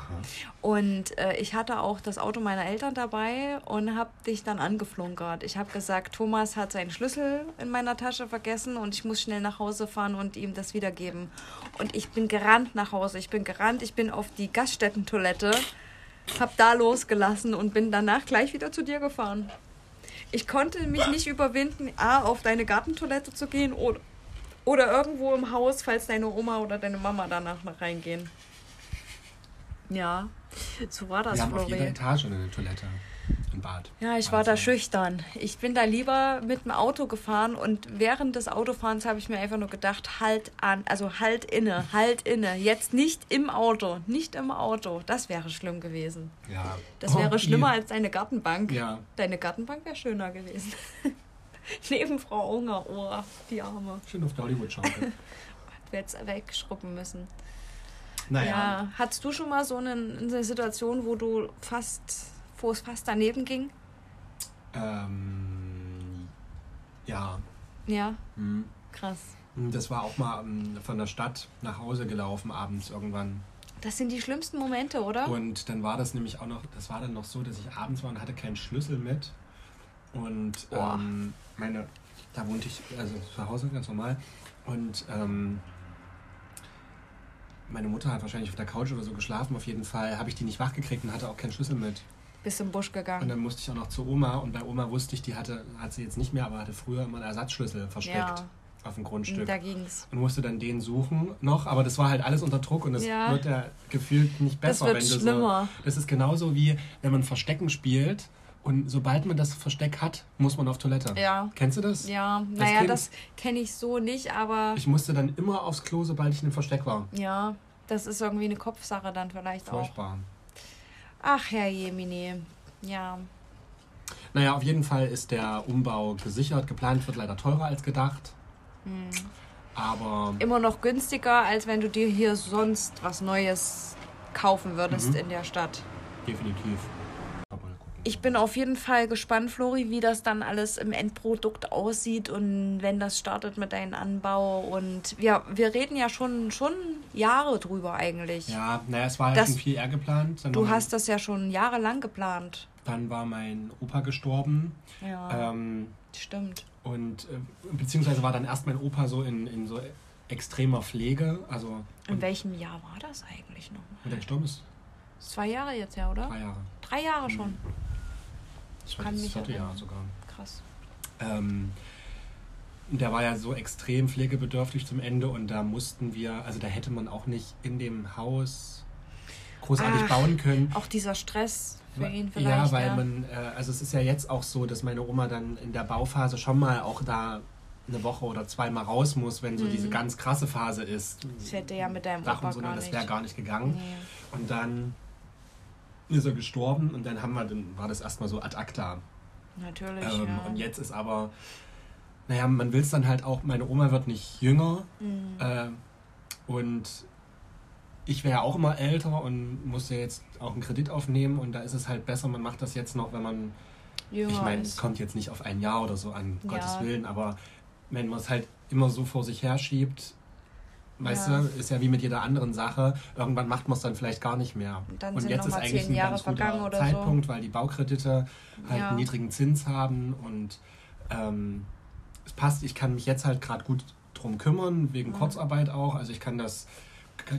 Und äh, ich hatte auch das Auto meiner Eltern dabei und habe dich dann angeflunkert. Ich habe gesagt, Thomas hat seinen Schlüssel in meiner Tasche vergessen und ich muss schnell nach Hause fahren und ihm das wiedergeben. Und ich bin gerannt nach Hause. Ich bin gerannt, ich bin auf die Gaststättentoilette, habe da losgelassen und bin danach gleich wieder zu dir gefahren. Ich konnte mich nicht überwinden, A, auf deine Gartentoilette zu gehen oder, oder irgendwo im Haus, falls deine Oma oder deine Mama danach noch reingehen. Ja, so war das, Wir haben auf jeder. Etage eine Toilette. Ein Bad. Ja, ich war da schüchtern. Ich bin da lieber mit dem Auto gefahren und während des Autofahrens habe ich mir einfach nur gedacht, halt an, also halt inne, halt inne. Jetzt nicht im Auto, nicht im Auto. Das wäre schlimm gewesen. Ja. Das Oh, wäre schlimmer als deine Gartenbank. Ja. Deine Gartenbank wäre schöner gewesen. Neben Frau Unger, oh, die Arme. Schön auf der Hollywood-Schaukel. Du hättest wegschruppen müssen. Naja. Ja. Hattest du schon mal so eine, eine Situation, wo du fast, wo es fast daneben ging? Ähm, ja. Ja, Hm. krass. Das war auch mal ähm, von der Stadt nach Hause gelaufen, abends irgendwann. Das sind die schlimmsten Momente, oder? Und dann war das nämlich auch noch, das war dann noch so, dass ich abends war und hatte keinen Schlüssel mit. Und ähm, meine, da wohnte ich, also zu Hause ganz normal. Und ähm, meine Mutter hat wahrscheinlich auf der Couch oder so geschlafen. Auf jeden Fall habe ich die nicht wach gekriegt und hatte auch keinen Schlüssel mit. Bist im Busch Und gegangen. dann musste ich auch noch zu Oma. Und bei Oma wusste ich, die hatte, hat sie jetzt nicht mehr, aber hatte früher immer einen Ersatzschlüssel versteckt Ja. auf dem Grundstück. Da ging's. und musste dann den suchen noch, aber das war halt alles unter Druck und das Ja. wird ja gefühlt nicht Das besser, wird wenn du schlimmer. so. Das ist genauso wie wenn man Verstecken spielt Und sobald man das Versteck hat, muss man auf Toilette. Ja. Kennst du das? Ja, Als naja, Kind- das kenne ich so nicht, aber Ich musste dann immer aufs Klo, sobald ich in einem Versteck war. ja, das ist irgendwie eine Kopfsache dann vielleicht auch. Furchtbar. Ach, Herr Jemine. Ja. Naja, auf jeden Fall ist der Umbau gesichert. Geplant wird leider teurer als gedacht. Hm. Aber Immer noch günstiger, als wenn du dir hier sonst was Neues kaufen würdest Mhm. in der Stadt. definitiv. Ich bin auf jeden Fall gespannt, Flori, wie das dann alles im Endprodukt aussieht und wenn das startet mit deinem Anbau. Und wir, wir reden ja schon, schon Jahre drüber eigentlich. Ja, naja, es war ja Das- schon viel eher geplant. Du hast das ja schon jahrelang geplant. Dann war mein Opa gestorben. Ja, Ähm, stimmt. und äh, beziehungsweise war dann erst mein Opa so in, in so extremer Pflege. Also In welchem Jahr war das eigentlich noch? und der gestorben ist Zwei Jahre jetzt, ja, oder? drei Jahre. Drei Jahre schon. Ich kann das vierte Jahr sogar. Krass. Ähm, der war ja so extrem pflegebedürftig zum Ende und da mussten wir, also da hätte man auch nicht in dem Haus großartig Ach, bauen können. Auch dieser Stress für ihn vielleicht. ja, weil man, äh, also es ist ja jetzt auch so, dass meine Oma dann in der Bauphase schon mal auch da eine Woche oder zweimal raus muss, wenn so Mhm. diese ganz krasse Phase ist. Das hätte ja mit deinem Dach Opa und so, gar das wäre gar nicht gegangen. Nee. Und dann ist er gestorben und dann haben wir, dann war das erstmal so ad acta. Natürlich, Ähm, ja. Und jetzt ist aber, naja, man will es dann halt auch, meine Oma wird nicht jünger Mhm. äh, und ich wäre ja auch immer älter und musste jetzt auch einen Kredit aufnehmen und da ist es halt besser, man macht das jetzt noch, wenn man, Jünger ich meine, es kommt jetzt nicht auf ein Jahr oder so an, Ja. Gottes Willen, aber wenn man es halt immer so vor sich her schiebt, weißt Ja. du, ist ja wie mit jeder anderen Sache, irgendwann macht man es dann vielleicht gar nicht mehr. Dann und jetzt ist eigentlich ein Jahre ganz guter oder so. Zeitpunkt, weil die Baukredite halt Ja. einen niedrigen Zins haben und ähm, es passt, ich kann mich jetzt halt gerade gut drum kümmern, wegen Mhm. Kurzarbeit auch. Also ich kann das,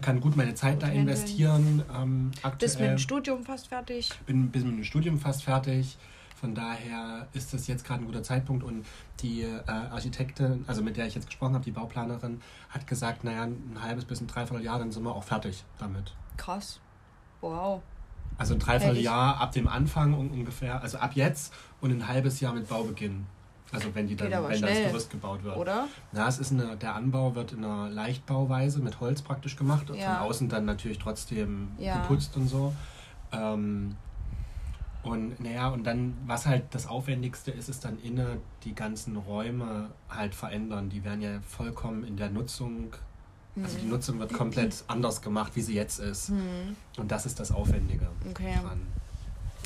kann- gut meine Zeit Gut da investieren. Ähm, aktuell Bist mit dem Studium fast fertig. bin, bin mit dem Studium fast fertig. Von daher ist das jetzt gerade ein guter Zeitpunkt und die äh, Architektin, also mit der ich jetzt gesprochen habe, die Bauplanerin, hat gesagt, naja, ein halbes bis ein Dreivierteljahr, dann sind wir auch fertig damit. Krass. Wow. Also ein Dreivierteljahr ab dem Anfang un- ungefähr, also ab jetzt und ein halbes Jahr mit Baubeginn. Also wenn die dann, wenn das schnell, Gerüst gebaut wird. Oder? Na, es ist eine, der Anbau wird in einer Leichtbauweise mit Holz praktisch gemacht. Ja. Von außen dann natürlich trotzdem Ja. geputzt und so. Ähm, und naja, und dann, was halt das Aufwendigste ist, ist dann inne die ganzen Räume halt verändern. Die werden ja vollkommen in der Nutzung, also die Mhm. Nutzung wird komplett anders gemacht, wie sie jetzt ist. Hm. Und das ist das Aufwendige Okay. dran.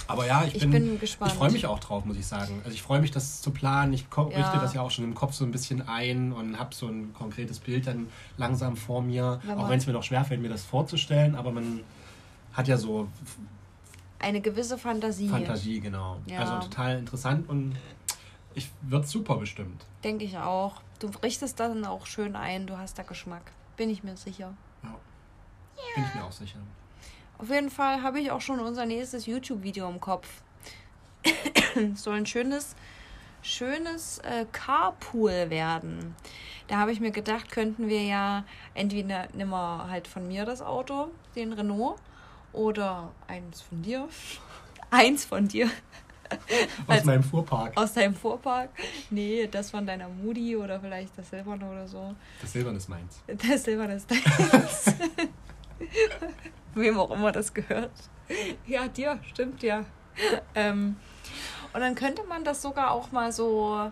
Aber ja, ich Ich bin, bin gespannt. ich freue mich auch drauf, muss ich sagen. Also ich freue mich, das zu planen. Ich Ja. richte das ja auch schon im Kopf so ein bisschen ein und habe so ein konkretes Bild dann langsam vor mir. Wenn auch wenn es mir noch schwerfällt, mir das vorzustellen, aber man hat ja so Eine gewisse Fantasie. Fantasie, genau. Ja. Also total interessant und ich wird super bestimmt. Denke ich auch. Du richtest dann auch schön ein. Du hast da Geschmack. Bin ich mir sicher. Ja. Bin ich mir auch sicher. Auf jeden Fall habe ich auch schon unser nächstes YouTube-Video im Kopf. Soll ein schönes, schönes äh, Carpool werden. Da habe ich mir gedacht, könnten wir ja entweder nimm mal halt von mir das Auto, den Renault, oder eins von dir. Eins von dir Aus Als- meinem Fuhrpark. aus deinem Vorpark. Nee, das von deiner Moody oder vielleicht das Silberne oder so. Das Silberne ist meins. Das Silberne ist deins. Wem auch immer das gehört. Ja, dir, stimmt ja. Ähm, und dann könnte man das sogar auch mal so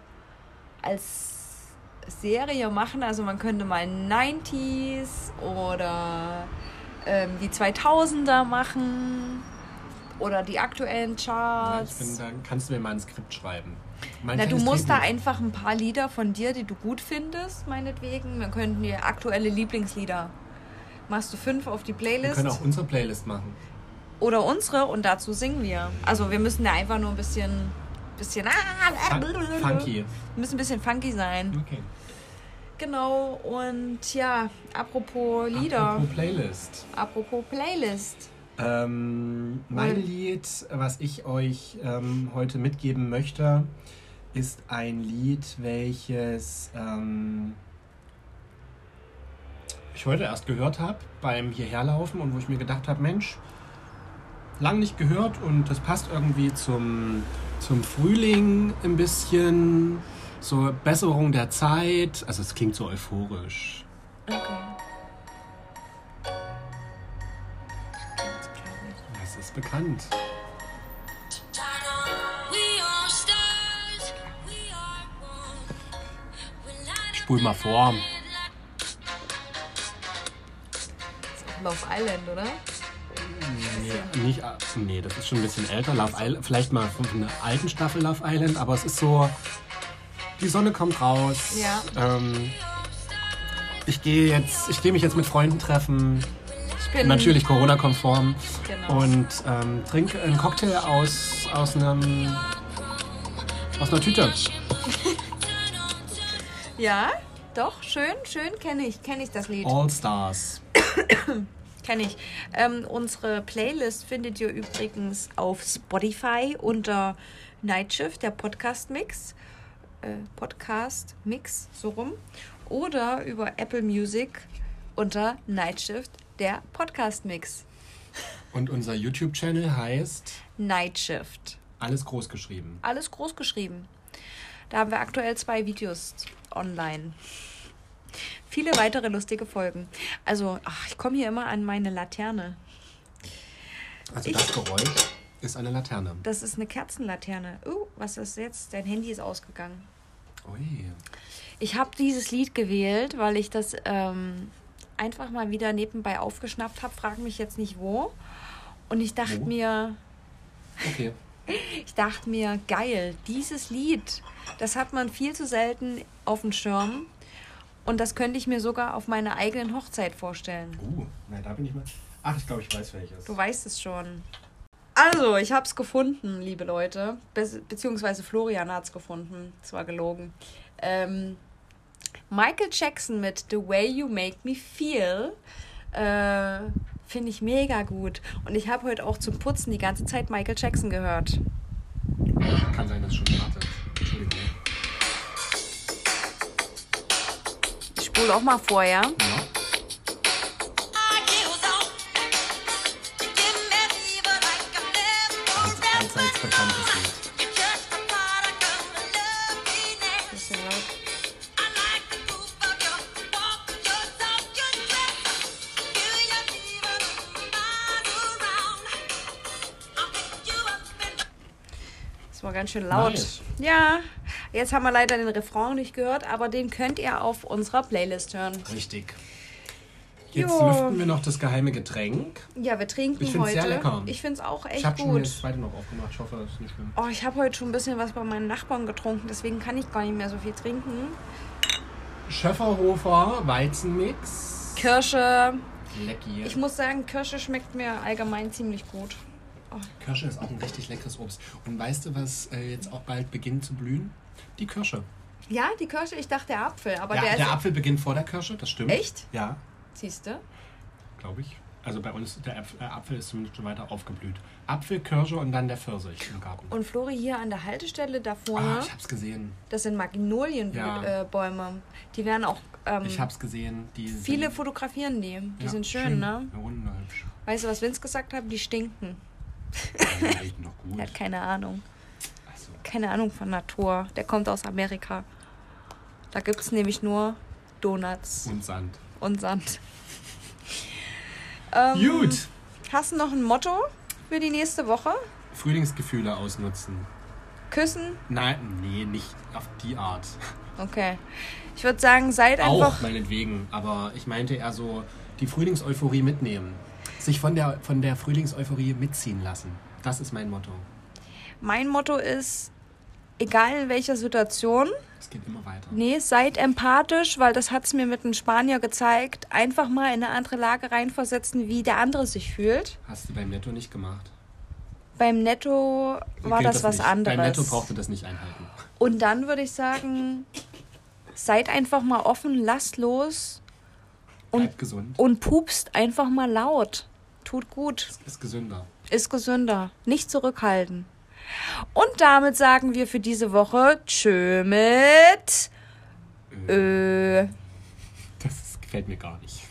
als Serie machen. Also man könnte mal 90s oder ähm, die 2000er machen oder die aktuellen Ja, Charts. bin, da kannst du mir mal ein Skript schreiben. Mein Na, du musst da einfach ein paar Lieder von dir, die du gut findest, meinetwegen. Dann könnten wir aktuelle Lieblingslieder. Machst du fünf auf die Wir Playlist können auch unsere Playlist machen. oder unsere und dazu singen wir. Also wir müssen da einfach nur ein bisschen, bisschen, Fun funky. Wir müssen ein bisschen funky sein. Okay. Genau. Und ja, apropos Lieder, apropos, Apropos Playlist. Playlist. Ähm, mein Wohl. Lied, was ich euch ähm, heute mitgeben möchte, ist ein Lied, welches ähm, ich heute erst gehört habe beim Hierherlaufen und wo ich mir gedacht habe, Mensch, lang nicht gehört und das passt irgendwie zum zum Frühling ein bisschen, so Besserung der Zeit. Also es klingt so euphorisch. Okay. Das ist bekannt. Spul mal vor. Love Island, oder? Nee, nicht, nee, das ist schon ein bisschen älter. Love Island, vielleicht mal von einer alten Staffel Love Island, aber es ist so, die Sonne kommt raus. Ja. Ähm, ich gehe jetzt, ich gehe mich jetzt mit Freunden treffen, Ich bin natürlich Corona-konform Genau. und ähm, trinke einen Cocktail aus aus einem aus einer Tüte. Ja, doch, schön, schön kenne ich, kenne ich das Lied. All Stars. Kenne ich. Ähm, unsere Playlist findet ihr übrigens auf Spotify unter Nightshift, der Podcast-Mix. Äh, Podcast-Mix, so rum. Oder über Apple Music unter Nightshift, der Podcast-Mix. Und unser YouTube-Channel heißt Nightshift. alles groß geschrieben. Alles groß geschrieben. Da haben wir aktuell zwei Videos online. Viele weitere lustige Folgen. Also, ach, ich komme hier immer an meine Laterne. Also Ich- das Geräusch ist eine Laterne. Das ist eine Kerzenlaterne. Oh, was ist jetzt? Dein Handy ist ausgegangen. Ui. Ich habe dieses Lied gewählt, weil ich das ähm, einfach mal wieder nebenbei aufgeschnappt habe. Frag mich jetzt nicht wo. Und ich dachte Wo? mir, Okay. ich dachte mir, geil, dieses Lied, das hat man viel zu selten auf dem Schirm. Und das könnte ich mir sogar auf meiner eigenen Hochzeit vorstellen. Uh, na, da bin ich mal. Ach, ich glaube, ich weiß welches. Du weißt es schon. Also, ich habe es gefunden, liebe Leute. Be beziehungsweise Florian hat es gefunden. Das war gelogen. Ähm, Michael Jackson mit The Way You Make Me Feel. Äh, Finde ich mega gut. Und ich habe heute auch zum Putzen die ganze Zeit Michael Jackson gehört. Kann sein, dass es schon wartet. Entschuldigung. Ich spule auch mal vor, ja? Ja. Ganz schön laut. Nice. Ja, jetzt haben wir leider den Refrain nicht gehört, aber den könnt ihr auf unserer Playlist hören. Richtig. Jetzt Jo. lüften wir noch das geheime Getränk. Ja, wir trinken Ich find's heute. sehr lecker. Ich finde es auch Ich echt habe schon gut. das zweite noch aufgemacht. Ich hoffe, das ist nicht schlimm. Oh, ich habe heute schon ein bisschen was bei meinen Nachbarn getrunken, deswegen kann ich gar nicht mehr so viel trinken. Schöfferhofer Weizenmix. Kirsche. Lecki. Ich muss sagen, Kirsche schmeckt mir allgemein ziemlich gut. Kirsche ist auch ein richtig leckeres Obst. Und weißt du, was äh, jetzt auch bald beginnt zu blühen? Die Kirsche. Ja, die Kirsche, ich dachte der Apfel, aber ja, der, der. Apfel beginnt vor der Kirsche, das stimmt. Echt? Ja, Siehst du? glaube ich. Also bei uns, der Apfel, äh, Apfel ist zumindest schon weiter aufgeblüht. Apfel, Kirsche und dann der Pfirsich im Garten. Und Flori hier an der Haltestelle da vorne, Ah, ich hab's gesehen. das sind Magnolienbäume. Ja. Äh, die werden auch. Ähm, Ich hab's gesehen. Viele fotografieren die. Die ja, sind schön, ne? Ja, wunderhübsch. Weißt du, was Vince gesagt hat? Die stinken. Er hat keine Ahnung. Also, Keine Ahnung von Natur. Der kommt aus Amerika. Da gibt es nämlich nur Donuts und Sand. und Sand. Ähm, Gut. Hast du noch ein Motto für die nächste Woche? Frühlingsgefühle ausnutzen. Küssen? Nein, nee, nicht auf die Art. Okay. Ich würde sagen, seid Auch einfach. meinetwegen, aber ich meinte eher so die Frühlingseuphorie mitnehmen. Sich von der, von der Frühlingseuphorie mitziehen lassen. Das ist mein Motto. Mein Motto ist, egal in welcher Situation, Es geht immer weiter. nee, seid empathisch, weil das hat es mir mit einem Spanier gezeigt. Einfach mal in eine andere Lage reinversetzen, wie der andere sich fühlt. Hast du beim Netto nicht gemacht. Beim Netto war Gilt das, was nicht. anderes. Beim Netto brauchte das nicht einhalten. Und dann würde ich sagen, seid einfach mal offen, lasst los Und- Bleib gesund. und pupst einfach mal laut. Tut gut, Ist gesünder. ist gesünder. Nicht zurückhalten. Und damit sagen wir für diese Woche Tschö mit Ö. Das gefällt mir gar nicht.